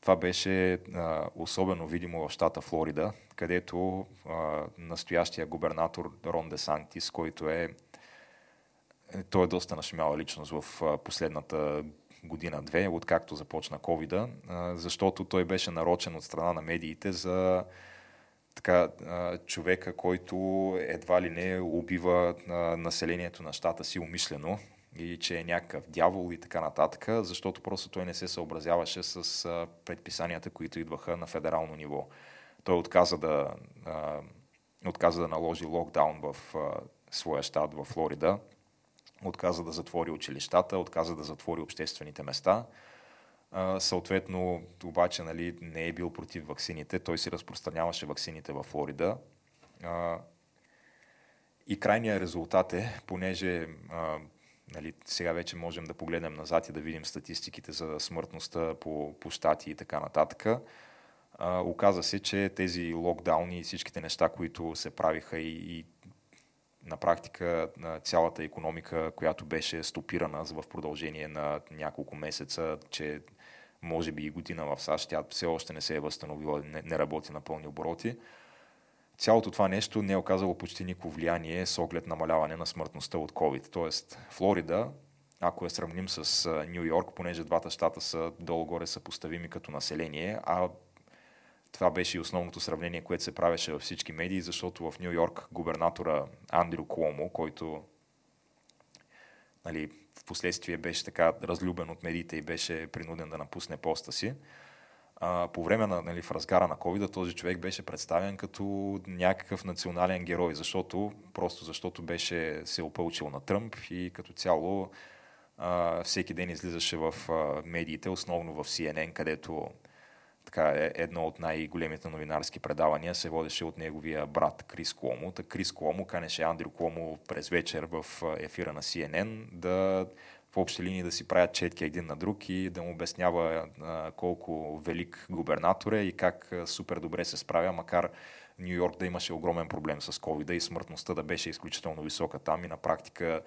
Това беше а, особено видимо в щата Флорида, където а, настоящия губернатор Рон Де Санктис, който е той е доста нашумяла личност в последната година-две, откакто започна covid защото той беше нарочен от страна на медиите за така, човека, който едва ли не убива населението на щата си умишлено и че е някакъв дявол и така нататък, защото просто той не се съобразяваше с предписанията, които идваха на федерално ниво. Той отказа да, отказа да наложи локдаун в своя щат в Флорида, отказа да затвори училищата, отказа да затвори обществените места. съответно, обаче нали, не е бил против ваксините. Той си разпространяваше ваксините в Флорида. и крайният резултат е, понеже нали, сега вече можем да погледнем назад и да видим статистиките за смъртността по, по щати и така нататък. А, оказа се, че тези локдауни и всичките неща, които се правиха и, и на практика цялата економика, която беше стопирана в продължение на няколко месеца, че може би и година в САЩ, тя все още не се е възстановила, не, не работи на пълни обороти цялото това нещо не е оказало почти никакво влияние с оглед намаляване на смъртността от COVID. Тоест, Флорида, ако я сравним с Нью Йорк, понеже двата щата са долу-горе съпоставими като население, а това беше и основното сравнение, което се правеше във всички медии, защото в Нью Йорк губернатора Андрю Куомо, който нали, в последствие беше така разлюбен от медиите и беше принуден да напусне поста си, а, по време на, нали, в разгара на COVID този човек беше представен като някакъв национален герой, защото, просто защото беше се опълчил на Тръмп и като цяло а, всеки ден излизаше в а, медиите, основно в CNN, където така, е едно от най-големите новинарски предавания се водеше от неговия брат Крис Куомо. Та Крис Куомо канеше Андрю Куомо през вечер в ефира на CNN да в общи линии да си правят четки един на друг и да му обяснява а, колко велик губернатор е и как а, супер добре се справя, макар Нью Йорк да имаше огромен проблем с COVID и смъртността да беше изключително висока там и на практика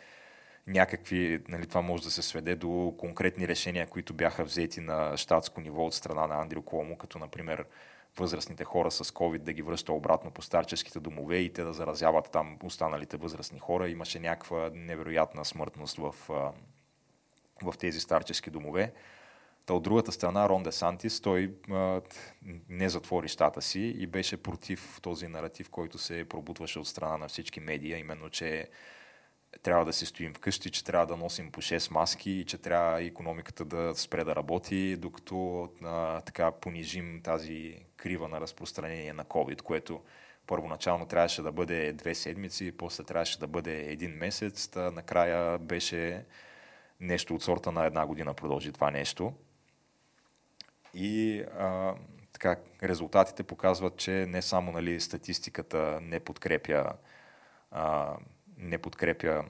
някакви, нали, това може да се сведе до конкретни решения, които бяха взети на щатско ниво от страна на Андрю Куомо, като например възрастните хора с COVID да ги връща обратно по старческите домове и те да заразяват там останалите възрастни хора. Имаше някаква невероятна смъртност в, в тези старчески домове. Та от другата страна, Рон Де Сантис, той а, не затвори щата си и беше против този наратив, който се пробутваше от страна на всички медии, именно, че трябва да се стоим вкъщи, че трябва да носим по 6 маски и че трябва економиката да спре да работи, докато а, така понижим тази крива на разпространение на COVID, което първоначално трябваше да бъде две седмици, после трябваше да бъде един месец, та накрая беше нещо от сорта на една година продължи това нещо. И а, така, резултатите показват, че не само нали, статистиката не подкрепя а, не подкрепя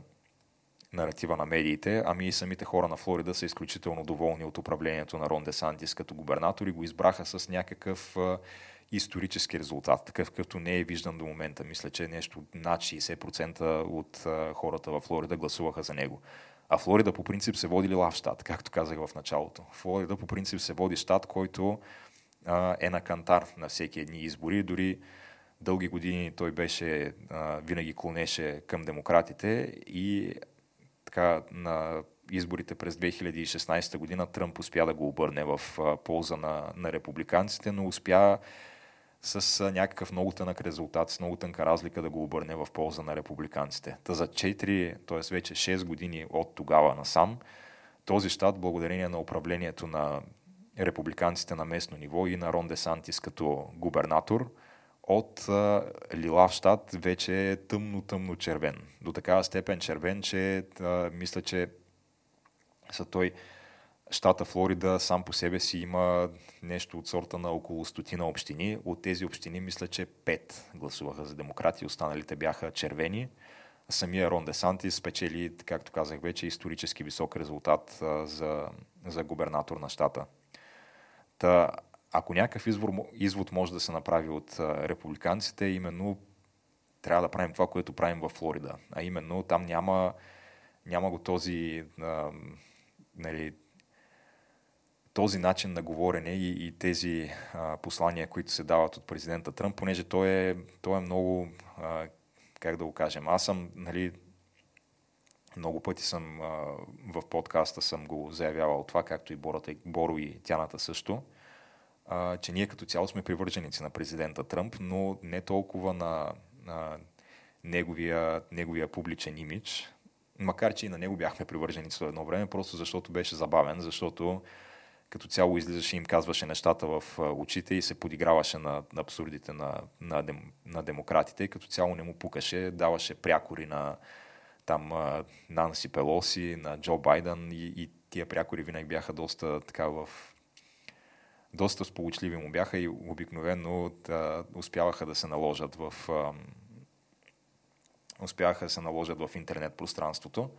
наратива на медиите, ами и самите хора на Флорида са изключително доволни от управлението на Рон Десантис като губернатор и го избраха с някакъв исторически резултат, такъв като не е виждан до момента. Мисля, че нещо над 60% от хората в Флорида гласуваха за него. А Флорида по принцип се води лав щат, както казах в началото. Флорида по принцип се води щат, който а, е на кантар на всеки едни избори. Дори дълги години той беше, а, винаги клонеше към демократите и така на изборите през 2016 година Тръмп успя да го обърне в а, полза на, на републиканците, но успя с а, някакъв много тънък резултат, с много тънка разлика да го обърне в полза на републиканците. Та за 4, т.е. вече 6 години от тогава насам, този щат, благодарение на управлението на републиканците на местно ниво и на Рон Десантис като губернатор – от а, лилав щат вече е тъмно-тъмно червен. До такава степен червен, че а, мисля, че са той щата Флорида сам по себе си има нещо от сорта на около стотина общини. От тези общини мисля, че пет гласуваха за демократи, останалите бяха червени. Самия Рон Десанти спечели, както казах вече, исторически висок резултат а, за, за губернатор на щата. Та, ако някакъв извор, извод може да се направи от републиканците, именно трябва да правим това, което правим в Флорида. А именно там няма, няма го този, а, нали, този начин на говорене и, и тези а, послания, които се дават от президента Тръмп, понеже той е, той е много, а, как да го кажем, аз съм, нали, много пъти съм а, в подкаста съм го заявявал това, както и Бората, Боро и Тяната също а, че ние като цяло сме привърженици на президента Тръмп, но не толкова на, на неговия, неговия публичен имидж, макар че и на него бяхме привърженици в едно време, просто защото беше забавен, защото като цяло излизаше и им казваше нещата в очите и се подиграваше на, на абсурдите на, на, дем, на демократите и като цяло не му пукаше, даваше прякори на там Нанси Пелоси, на Джо Байден и, и тия прякори винаги бяха доста така в доста сполучливи му бяха и обикновено да, успяваха да се наложат в успяха да се наложат в интернет пространството.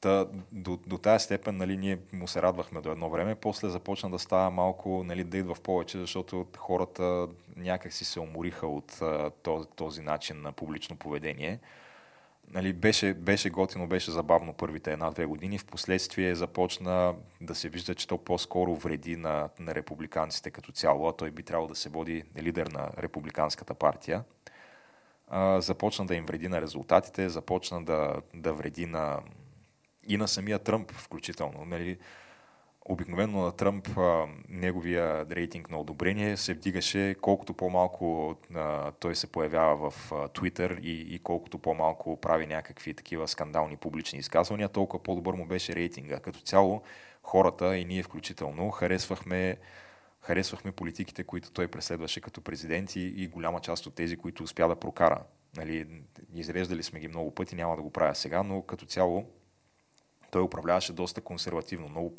Та, до, до тази степен нали, ние му се радвахме до едно време, после започна да става малко, нали, да идва в повече, защото хората някак си се умориха от този, този начин на публично поведение нали, беше, беше готино, беше забавно първите една-две години. Впоследствие започна да се вижда, че то по-скоро вреди на, на републиканците като цяло, а той би трябвало да се води лидер на републиканската партия. А, започна да им вреди на резултатите, започна да, да вреди на, и на самия Тръмп включително. Нали, обикновено на Тръмп неговия рейтинг на одобрение се вдигаше колкото по-малко той се появява в Twitter и, и колкото по-малко прави някакви такива скандални публични изказвания, толкова по-добър му беше рейтинга. Като цяло хората и ние включително харесвахме харесвахме политиките, които той преследваше като президент и, и голяма част от тези, които успя да прокара. Нали, изреждали сме ги много пъти, няма да го правя сега, но като цяло той управляваше доста консервативно, много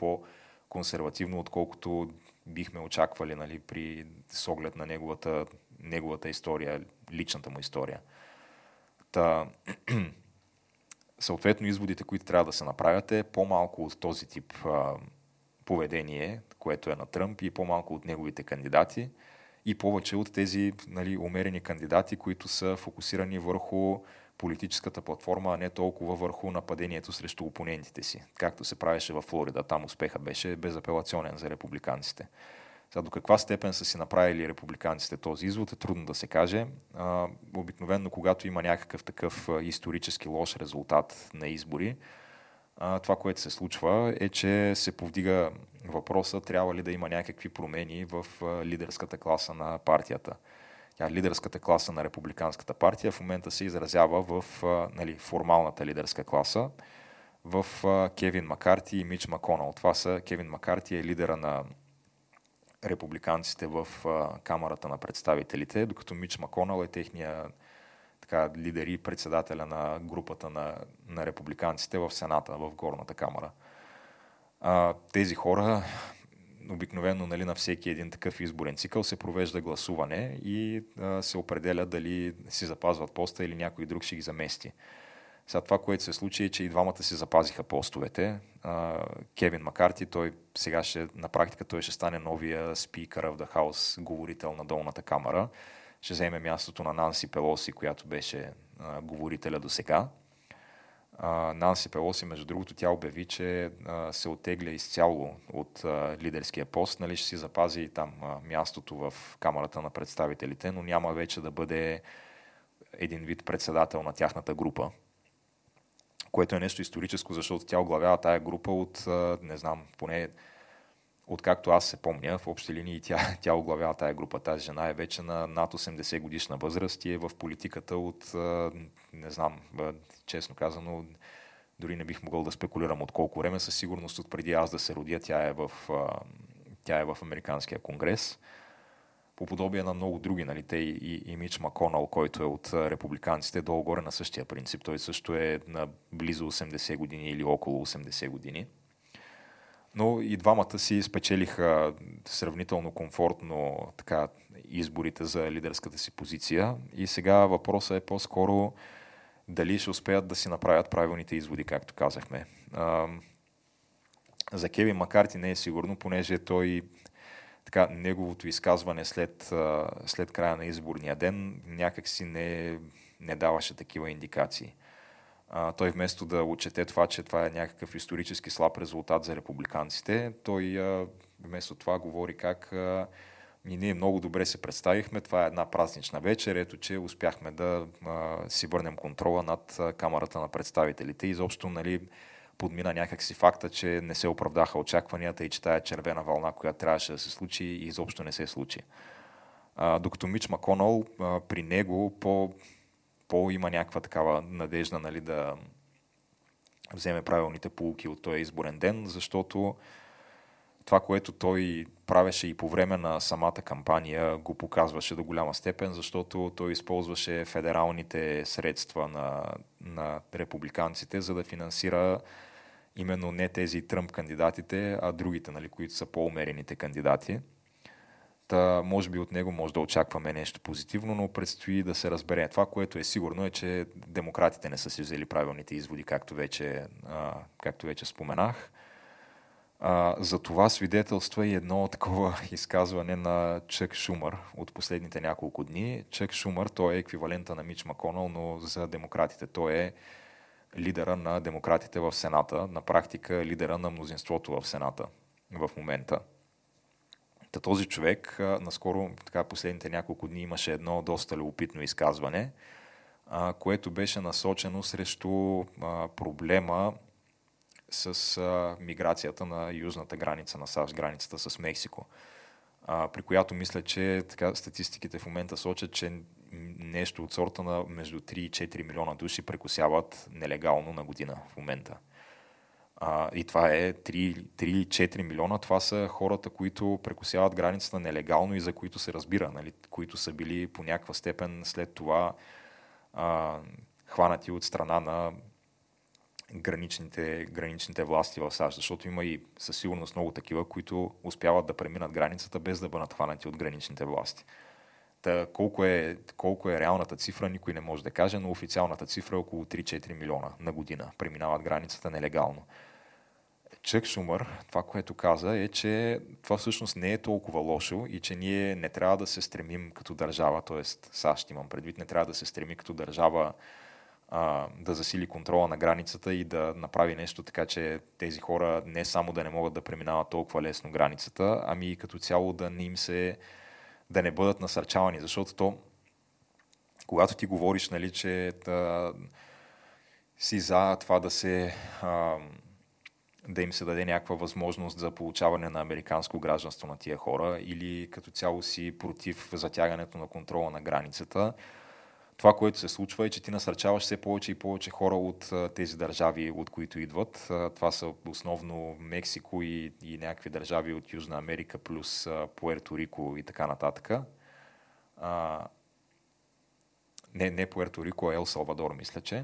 по-консервативно, отколкото бихме очаквали нали, при, с оглед на неговата, неговата история, личната му история. Та, съответно, изводите, които трябва да се направят е по-малко от този тип а, поведение, което е на Тръмп и по-малко от неговите кандидати и повече от тези нали, умерени кандидати, които са фокусирани върху политическата платформа, а не толкова върху нападението срещу опонентите си, както се правеше в Флорида. Там успеха беше безапелационен за републиканците. Сега, до каква степен са си направили републиканците този извод е трудно да се каже. А, обикновенно, когато има някакъв такъв исторически лош резултат на избори, а, това, което се случва е, че се повдига въпроса трябва ли да има някакви промени в лидерската класа на партията. Тя, лидерската класа на републиканската партия в момента се изразява в нали, формалната лидерска класа в Кевин Макарти и Мич Маконал. Това са Кевин Макарти е лидера на републиканците в Камерата на представителите, докато Мич Маконал е техния така, лидери и председателя на групата на, на републиканците в Сената, в горната камера. Тези хора, обикновено нали, на всеки един такъв изборен цикъл се провежда гласуване и а, се определя дали си запазват поста или някой друг ще ги замести. Сега това, което се случи е, че и двамата си запазиха постовете. А, Кевин Макарти, той сега ще, на практика той ще стане новия спикър в The House, говорител на долната камера ще вземе мястото на Нанси Пелоси, която беше а, говорителя до сега. Нанси Пелоси, между другото, тя обяви, че а, се отегля изцяло от а, лидерския пост, нали, ще си запази там а, мястото в Камерата на представителите, но няма вече да бъде един вид председател на тяхната група, което е нещо историческо, защото тя оглавява тая група от, а, не знам, поне откакто аз се помня, в общи линии тя, тя оглавява тая група. Тази жена е вече на над 80 годишна възраст и е в политиката от, не знам, честно казано, дори не бих могъл да спекулирам от колко време, със сигурност от преди аз да се родя, тя е в, тя е в Американския конгрес. По подобие на много други, нали, те и, и Мич Маконал, който е от републиканците, долу-горе на същия принцип. Той също е на близо 80 години или около 80 години но и двамата си спечелиха сравнително комфортно така, изборите за лидерската си позиция. И сега въпросът е по-скоро дали ще успеят да си направят правилните изводи, както казахме. За Кевин Макарти не е сигурно, понеже той така, неговото изказване след, след края на изборния ден някак си не, не даваше такива индикации той вместо да отчете това, че това е някакъв исторически слаб резултат за републиканците, той вместо това говори как и ние много добре се представихме, това е една празнична вечер, ето че успяхме да си върнем контрола над камерата на представителите. Изобщо нали, подмина някакси факта, че не се оправдаха очакванията и че тая червена вълна, която трябваше да се случи, изобщо не се случи. Докато Мич Маконал а, при него по по има някаква такава надежда нали, да вземе правилните полуки от този изборен ден, защото това, което той правеше и по време на самата кампания, го показваше до голяма степен, защото той използваше федералните средства на, на републиканците, за да финансира именно не тези Тръмп кандидатите, а другите, нали, които са по-умерените кандидати. Та, може би от него може да очакваме нещо позитивно, но предстои да се разбере. Това, което е сигурно е, че демократите не са си взели правилните изводи, както вече, а, както вече споменах. А, за това свидетелства и едно такова изказване на Чък Шумър от последните няколко дни. Чък Шумър, той е еквивалента на Мич Маконал, но за демократите. Той е лидера на демократите в Сената, на практика лидера на мнозинството в Сената в момента. Та този човек, наскоро, така последните няколко дни, имаше едно доста любопитно изказване, което беше насочено срещу проблема с миграцията на южната граница на САЩ, границата с Мексико, при която мисля, че така, статистиките в момента сочат, че нещо от сорта на между 3 и 4 милиона души прекусяват нелегално на година в момента. А, и това е 3-4 милиона. Това са хората, които прекусяват границата нелегално и за които се разбира, нали, които са били по някаква степен след това а, хванати от страна на граничните, граничните власти в САЩ, защото има и със сигурност много такива, които успяват да преминат границата без да бъдат хванати от граничните власти. Та, колко, е, колко е реалната цифра, никой не може да каже, но официалната цифра е около 3-4 милиона на година преминават границата нелегално. Чък Шумър, това, което каза, е, че това всъщност не е толкова лошо и че ние не трябва да се стремим като държава, т.е. САЩ имам предвид, не трябва да се стреми като държава а, да засили контрола на границата и да направи нещо така, че тези хора не само да не могат да преминават толкова лесно границата, ами и като цяло да не им се да не бъдат насърчавани, защото то, когато ти говориш, нали, че да, си за това да се а, да им се даде някаква възможност за получаване на американско гражданство на тия хора или като цяло си против затягането на контрола на границата, това, което се случва е, че ти насърчаваш все повече и повече хора от тези държави, от които идват. Това са основно Мексико и, и някакви държави от Южна Америка, плюс Пуерто Рико и така нататък. А, не, не Пуерто Рико, а Ел Салвадор, мисля, че.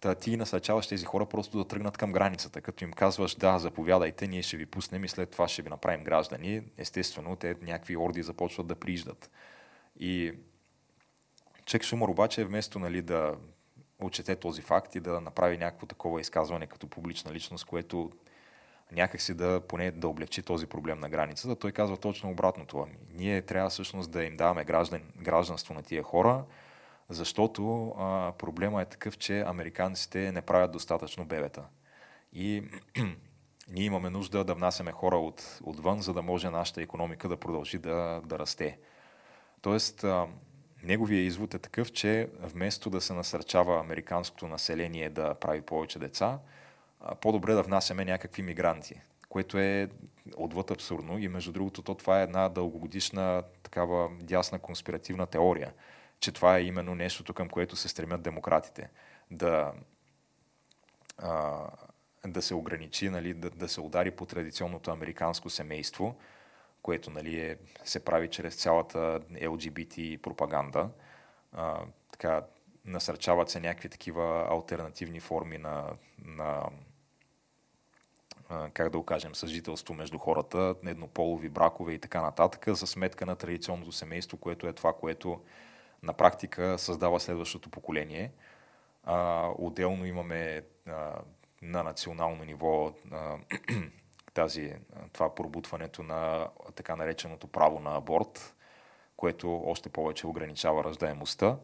Та ти насърчаваш тези хора просто да тръгнат към границата, като им казваш, да, заповядайте, ние ще ви пуснем и след това ще ви направим граждани. Естествено, те някакви орди започват да прииждат. И Чек Шумър обаче вместо нали, да отчете този факт и да направи някакво такова изказване като публична личност, което някакси да поне да облегчи този проблем на границата, той казва точно обратното. Ами, ние трябва всъщност да им даваме граждан, гражданство на тия хора, защото а, проблема е такъв, че американците не правят достатъчно бебета. И ние имаме нужда да внасяме хора от, отвън, за да може нашата економика да продължи да, да расте. Тоест, а, неговия извод е такъв, че вместо да се насърчава американското население да прави повече деца, по-добре да внасяме някакви мигранти, което е отвъд абсурдно и между другото то това е една дългогодишна такава дясна конспиративна теория, че това е именно нещото към което се стремят демократите. Да, а, да се ограничи, нали, да, да се удари по традиционното американско семейство, което нали, е, се прави чрез цялата LGBT пропаганда. А, така, насърчават се някакви такива альтернативни форми на, на как да го съжителство между хората, еднополови бракове и така нататък, за сметка на традиционното семейство, което е това, което на практика създава следващото поколение. А, отделно имаме а, на национално ниво а, тази, това пробутването на така нареченото право на аборт, което още повече ограничава раждаемостта.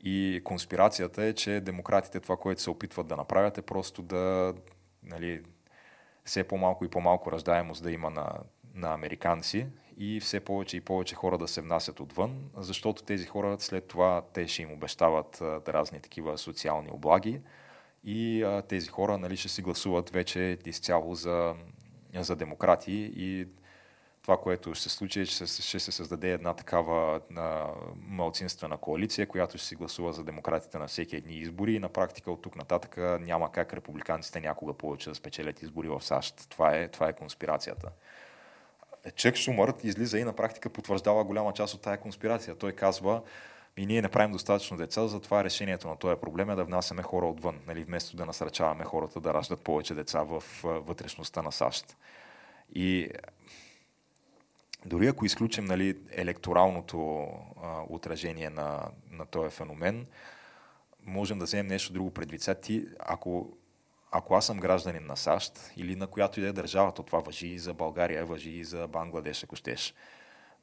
И конспирацията е, че демократите това, което се опитват да направят е просто да нали, все по-малко и по-малко раждаемост да има на, на американци и все повече и повече хора да се внасят отвън, защото тези хора след това те ще им обещават разни такива социални облаги, и а, тези хора нали, ще си гласуват вече изцяло за, за демократи и това, което ще се случи е, че ще се създаде една такава а, малцинствена коалиция, която ще си гласува за демократите на всеки едни избори и на практика от тук нататък няма как републиканците някога повече да спечелят избори в САЩ. Това е, това е конспирацията. Чек Шумър излиза и на практика потвърждава голяма част от тая конспирация. Той казва, и ние не правим достатъчно деца, затова решението на този проблем е да внасяме хора отвън, нали, вместо да насръчаваме хората да раждат повече деца в вътрешността на САЩ. И дори ако изключим нали, електоралното а, отражение на, на този феномен, можем да вземем нещо друго предвид. Ти, ако, ако аз съм гражданин на САЩ или на която и да е държава, то това въжи и за България, въжи и за Бангладеш, ако щеш.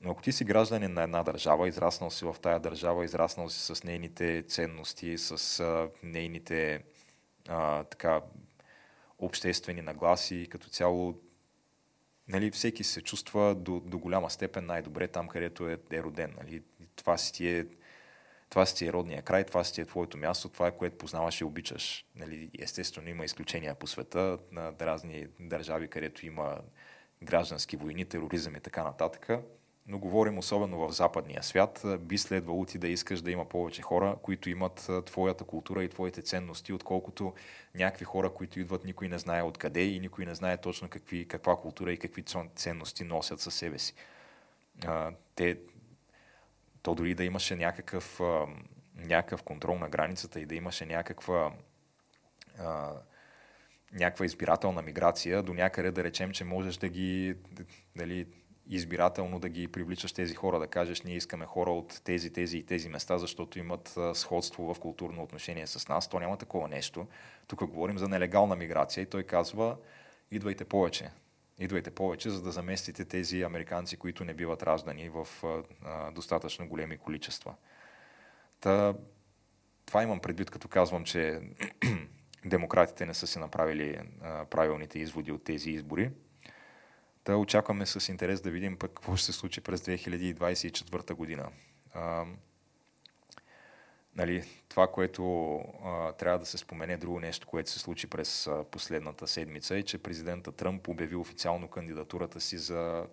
Но ако ти си гражданин на една държава, израснал си в тая държава, израснал си с нейните ценности, с а, нейните а, така, обществени нагласи, като цяло нали, всеки се чувства до, до голяма степен най-добре там, където е, е роден. Нали. Това си ти е това си е родния край, това си е твоето място, това е което познаваш и обичаш. Нали, естествено има изключения по света на разни държави, където има граждански войни, тероризъм и така нататък. Но говорим особено в западния свят. Би следвало ти да искаш да има повече хора, които имат твоята култура и твоите ценности, отколкото някакви хора, които идват, никой не знае откъде и никой не знае точно какви, каква култура и какви ценности носят със себе си. те, то дори да имаше някакъв, някакъв контрол на границата и да имаше някаква някаква избирателна миграция, до някъде да речем, че можеш да ги дали, избирателно да ги привличаш тези хора, да кажеш, ние искаме хора от тези, тези и тези места, защото имат сходство в културно отношение с нас. То няма такова нещо. Тук говорим за нелегална миграция и той казва, идвайте повече. Идвайте повече, за да заместите тези американци, които не биват раждани в а, достатъчно големи количества. Та, това имам предвид, като казвам, че демократите не са си направили а, правилните изводи от тези избори. Та очакваме с интерес да видим пък какво ще се случи през 2024 година. А, нали, това, което а, трябва да се спомене, друго нещо, което се случи през а, последната седмица е, че президента Тръмп обяви официално кандидатурата си за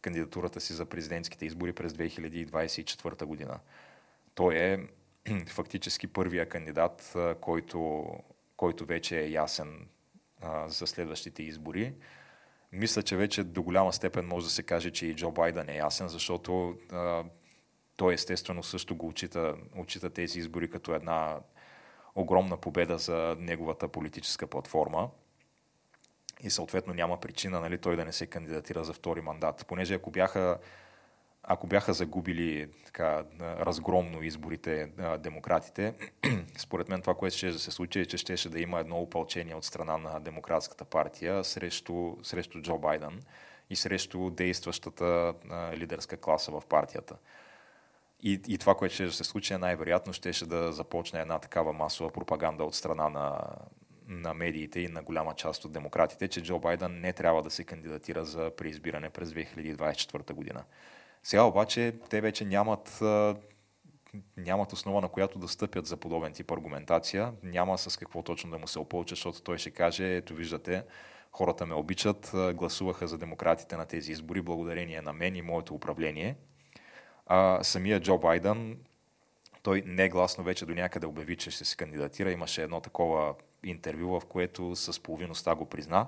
кандидатурата си за президентските избори през 2024 година. Той е фактически първия кандидат, а, който, който вече е ясен а, за следващите избори. Мисля, че вече до голяма степен може да се каже, че и Джо Байден е ясен, защото а, той естествено също го отчита, отчита тези избори като една огромна победа за неговата политическа платформа. И съответно няма причина нали, той да не се кандидатира за втори мандат. Понеже ако бяха, ако бяха загубили така, разгромно изборите демократите, според мен това, което ще да се случи е, че ще, да има едно опълчение от страна на демократската партия срещу, срещу Джо Байден и срещу действащата лидерска класа в партията. И, и това, което ще се случи, е най-вероятно ще, ще да започне една такава масова пропаганда от страна на, на медиите и на голяма част от демократите, че Джо Байден не трябва да се кандидатира за преизбиране през 2024 година. Сега обаче те вече нямат, нямат основа, на която да стъпят за подобен тип аргументация. Няма с какво точно да му се опълча, защото той ще каже, ето виждате, хората ме обичат, гласуваха за демократите на тези избори благодарение на мен и моето управление – а, самия Джо Байден, той негласно вече до някъде обяви, че ще се кандидатира. Имаше едно такова интервю, в което с половиността го призна.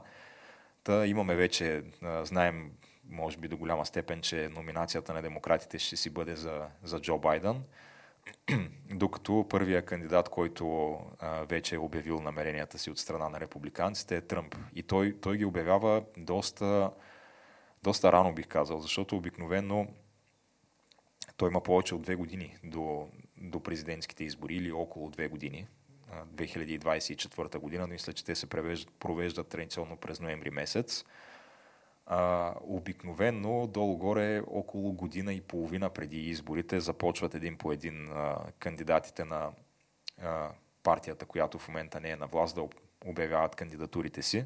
Та имаме вече, а, знаем, може би до голяма степен, че номинацията на демократите ще си бъде за, за Джо Байден. Докато първия кандидат, който а, вече е обявил намеренията си от страна на републиканците е Тръмп. И той, той ги обявява доста, доста рано, бих казал, защото обикновено той има повече от две години до, до президентските избори или около две години. 2024 година, но мисля, че те се провеждат, провеждат традиционно през ноември месец. А, обикновено долу-горе около година и половина преди изборите започват един по един а, кандидатите на а, партията, която в момента не е на власт, да обявяват кандидатурите си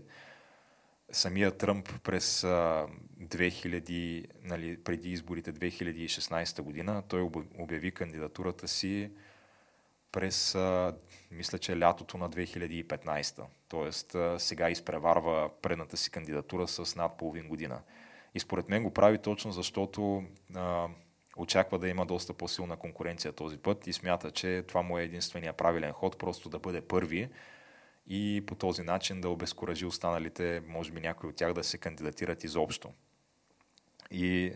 самия Тръмп през 2000, нали, преди изборите 2016 година, той обяви кандидатурата си през, мисля, че лятото на 2015. Тоест, сега изпреварва предната си кандидатура с над половин година. И според мен го прави точно защото а, очаква да има доста по-силна конкуренция този път и смята, че това му е единствения правилен ход, просто да бъде първи, и по този начин да обезкуражи останалите, може би някои от тях да се кандидатират изобщо. И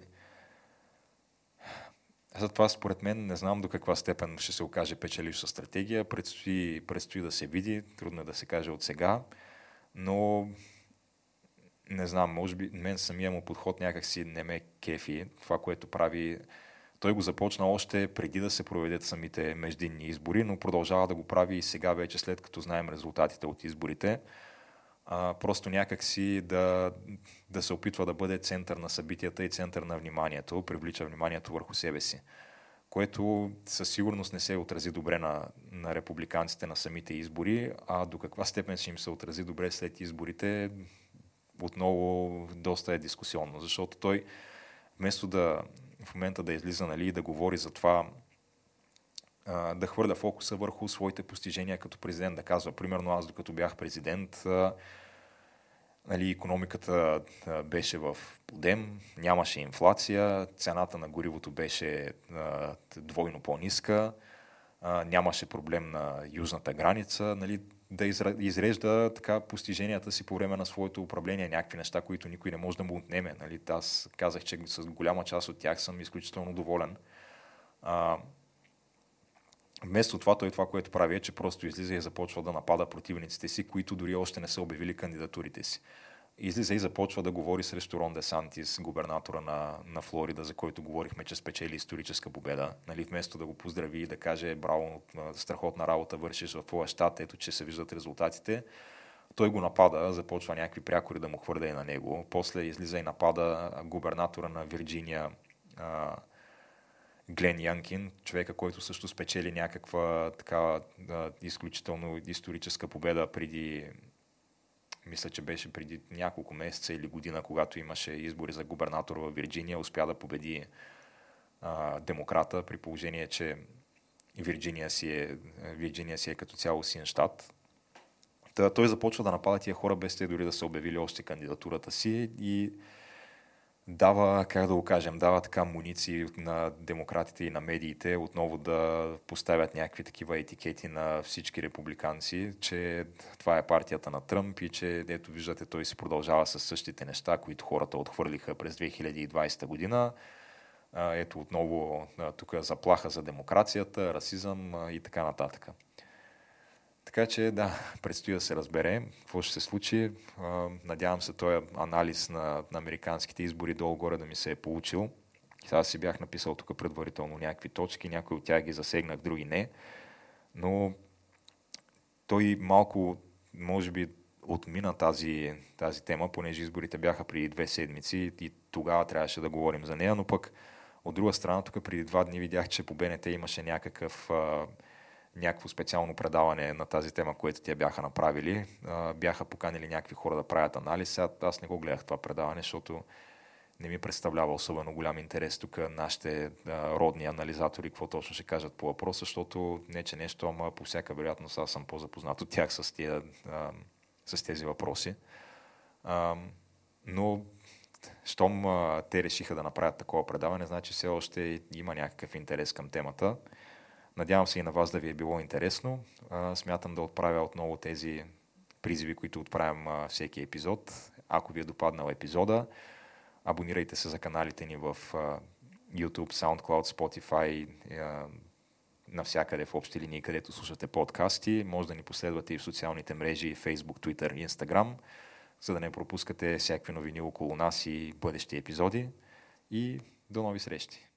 затова според мен не знам до каква степен ще се окаже печеливша стратегия. Предстои, предстои да се види, трудно е да се каже от сега, но не знам, може би мен самия му подход някакси не ме кефи. Това, което прави той го започна още преди да се проведат самите междинни избори, но продължава да го прави и сега вече, след като знаем резултатите от изборите. А, просто някакси да, да се опитва да бъде център на събитията и център на вниманието, привлича вниманието върху себе си. Което със сигурност не се отрази добре на, на републиканците на самите избори, а до каква степен ще им се отрази добре след изборите, отново доста е дискусионно, защото той вместо да, в момента да излиза нали, и да говори за това да хвърля фокуса върху своите постижения като президент, да казва, примерно аз докато бях президент, нали, економиката беше в подем, нямаше инфлация, цената на горивото беше двойно по-ниска, нямаше проблем на южната граница, нали, да изрежда така постиженията си по време на своето управление, някакви неща, които никой не може да му отнеме. Нали? Аз казах, че с голяма част от тях съм изключително доволен. А, вместо това, той това, което прави е, че просто излиза и започва да напада противниците си, които дори още не са обявили кандидатурите си излиза и започва да говори срещу Рон Десантис, губернатора на, на Флорида, за който говорихме, че спечели историческа победа. Нали, вместо да го поздрави и да каже браво, страхотна работа вършиш в твоя щат, ето че се виждат резултатите, той го напада, започва някакви прякори да му хвърля и на него. После излиза и напада губернатора на Вирджиния, Глен Янкин, човека, който също спечели някаква така изключително историческа победа преди мисля, че беше преди няколко месеца или година, когато имаше избори за губернатор в Вирджиния, успя да победи а, демократа, при положение, че Вирджиния си е, Вирджиния си е като цяло син щат. Та, той започва да напада тия хора, без те дори да са обявили още кандидатурата си и дава, как да го кажем, дава така муниции на демократите и на медиите отново да поставят някакви такива етикети на всички републиканци, че това е партията на Тръмп и че, ето виждате, той се продължава с същите неща, които хората отхвърлиха през 2020 година. Ето отново тук заплаха за демокрацията, расизъм и така нататък. Така че да, предстои да се разбере какво ще се случи. Надявам се този анализ на, на американските избори долу-горе да ми се е получил. Сега си бях написал тук предварително някакви точки, някои от тях ги засегнах, други не. Но той малко, може би, отмина тази, тази тема, понеже изборите бяха преди две седмици и тогава трябваше да говорим за нея, но пък от друга страна, тук преди два дни видях, че по БНТ имаше някакъв някакво специално предаване на тази тема, което те бяха направили. Бяха поканили някакви хора да правят анализ. Аз не го гледах това предаване, защото не ми представлява особено голям интерес тук нашите родни анализатори, какво точно ще кажат по въпроса, защото не че нещо, ама по всяка вероятност аз съм по-запознат от тях с, тия, с тези въпроси. Но щом те решиха да направят такова предаване, значи все още има някакъв интерес към темата. Надявам се и на вас да ви е било интересно. Смятам да отправя отново тези призиви, които отправям всеки епизод. Ако ви е допаднал епизода, абонирайте се за каналите ни в YouTube, SoundCloud, Spotify, навсякъде в общи линии, където слушате подкасти. Може да ни последвате и в социалните мрежи Facebook, Twitter Instagram, за да не пропускате всякакви новини около нас и бъдещи епизоди. И до нови срещи!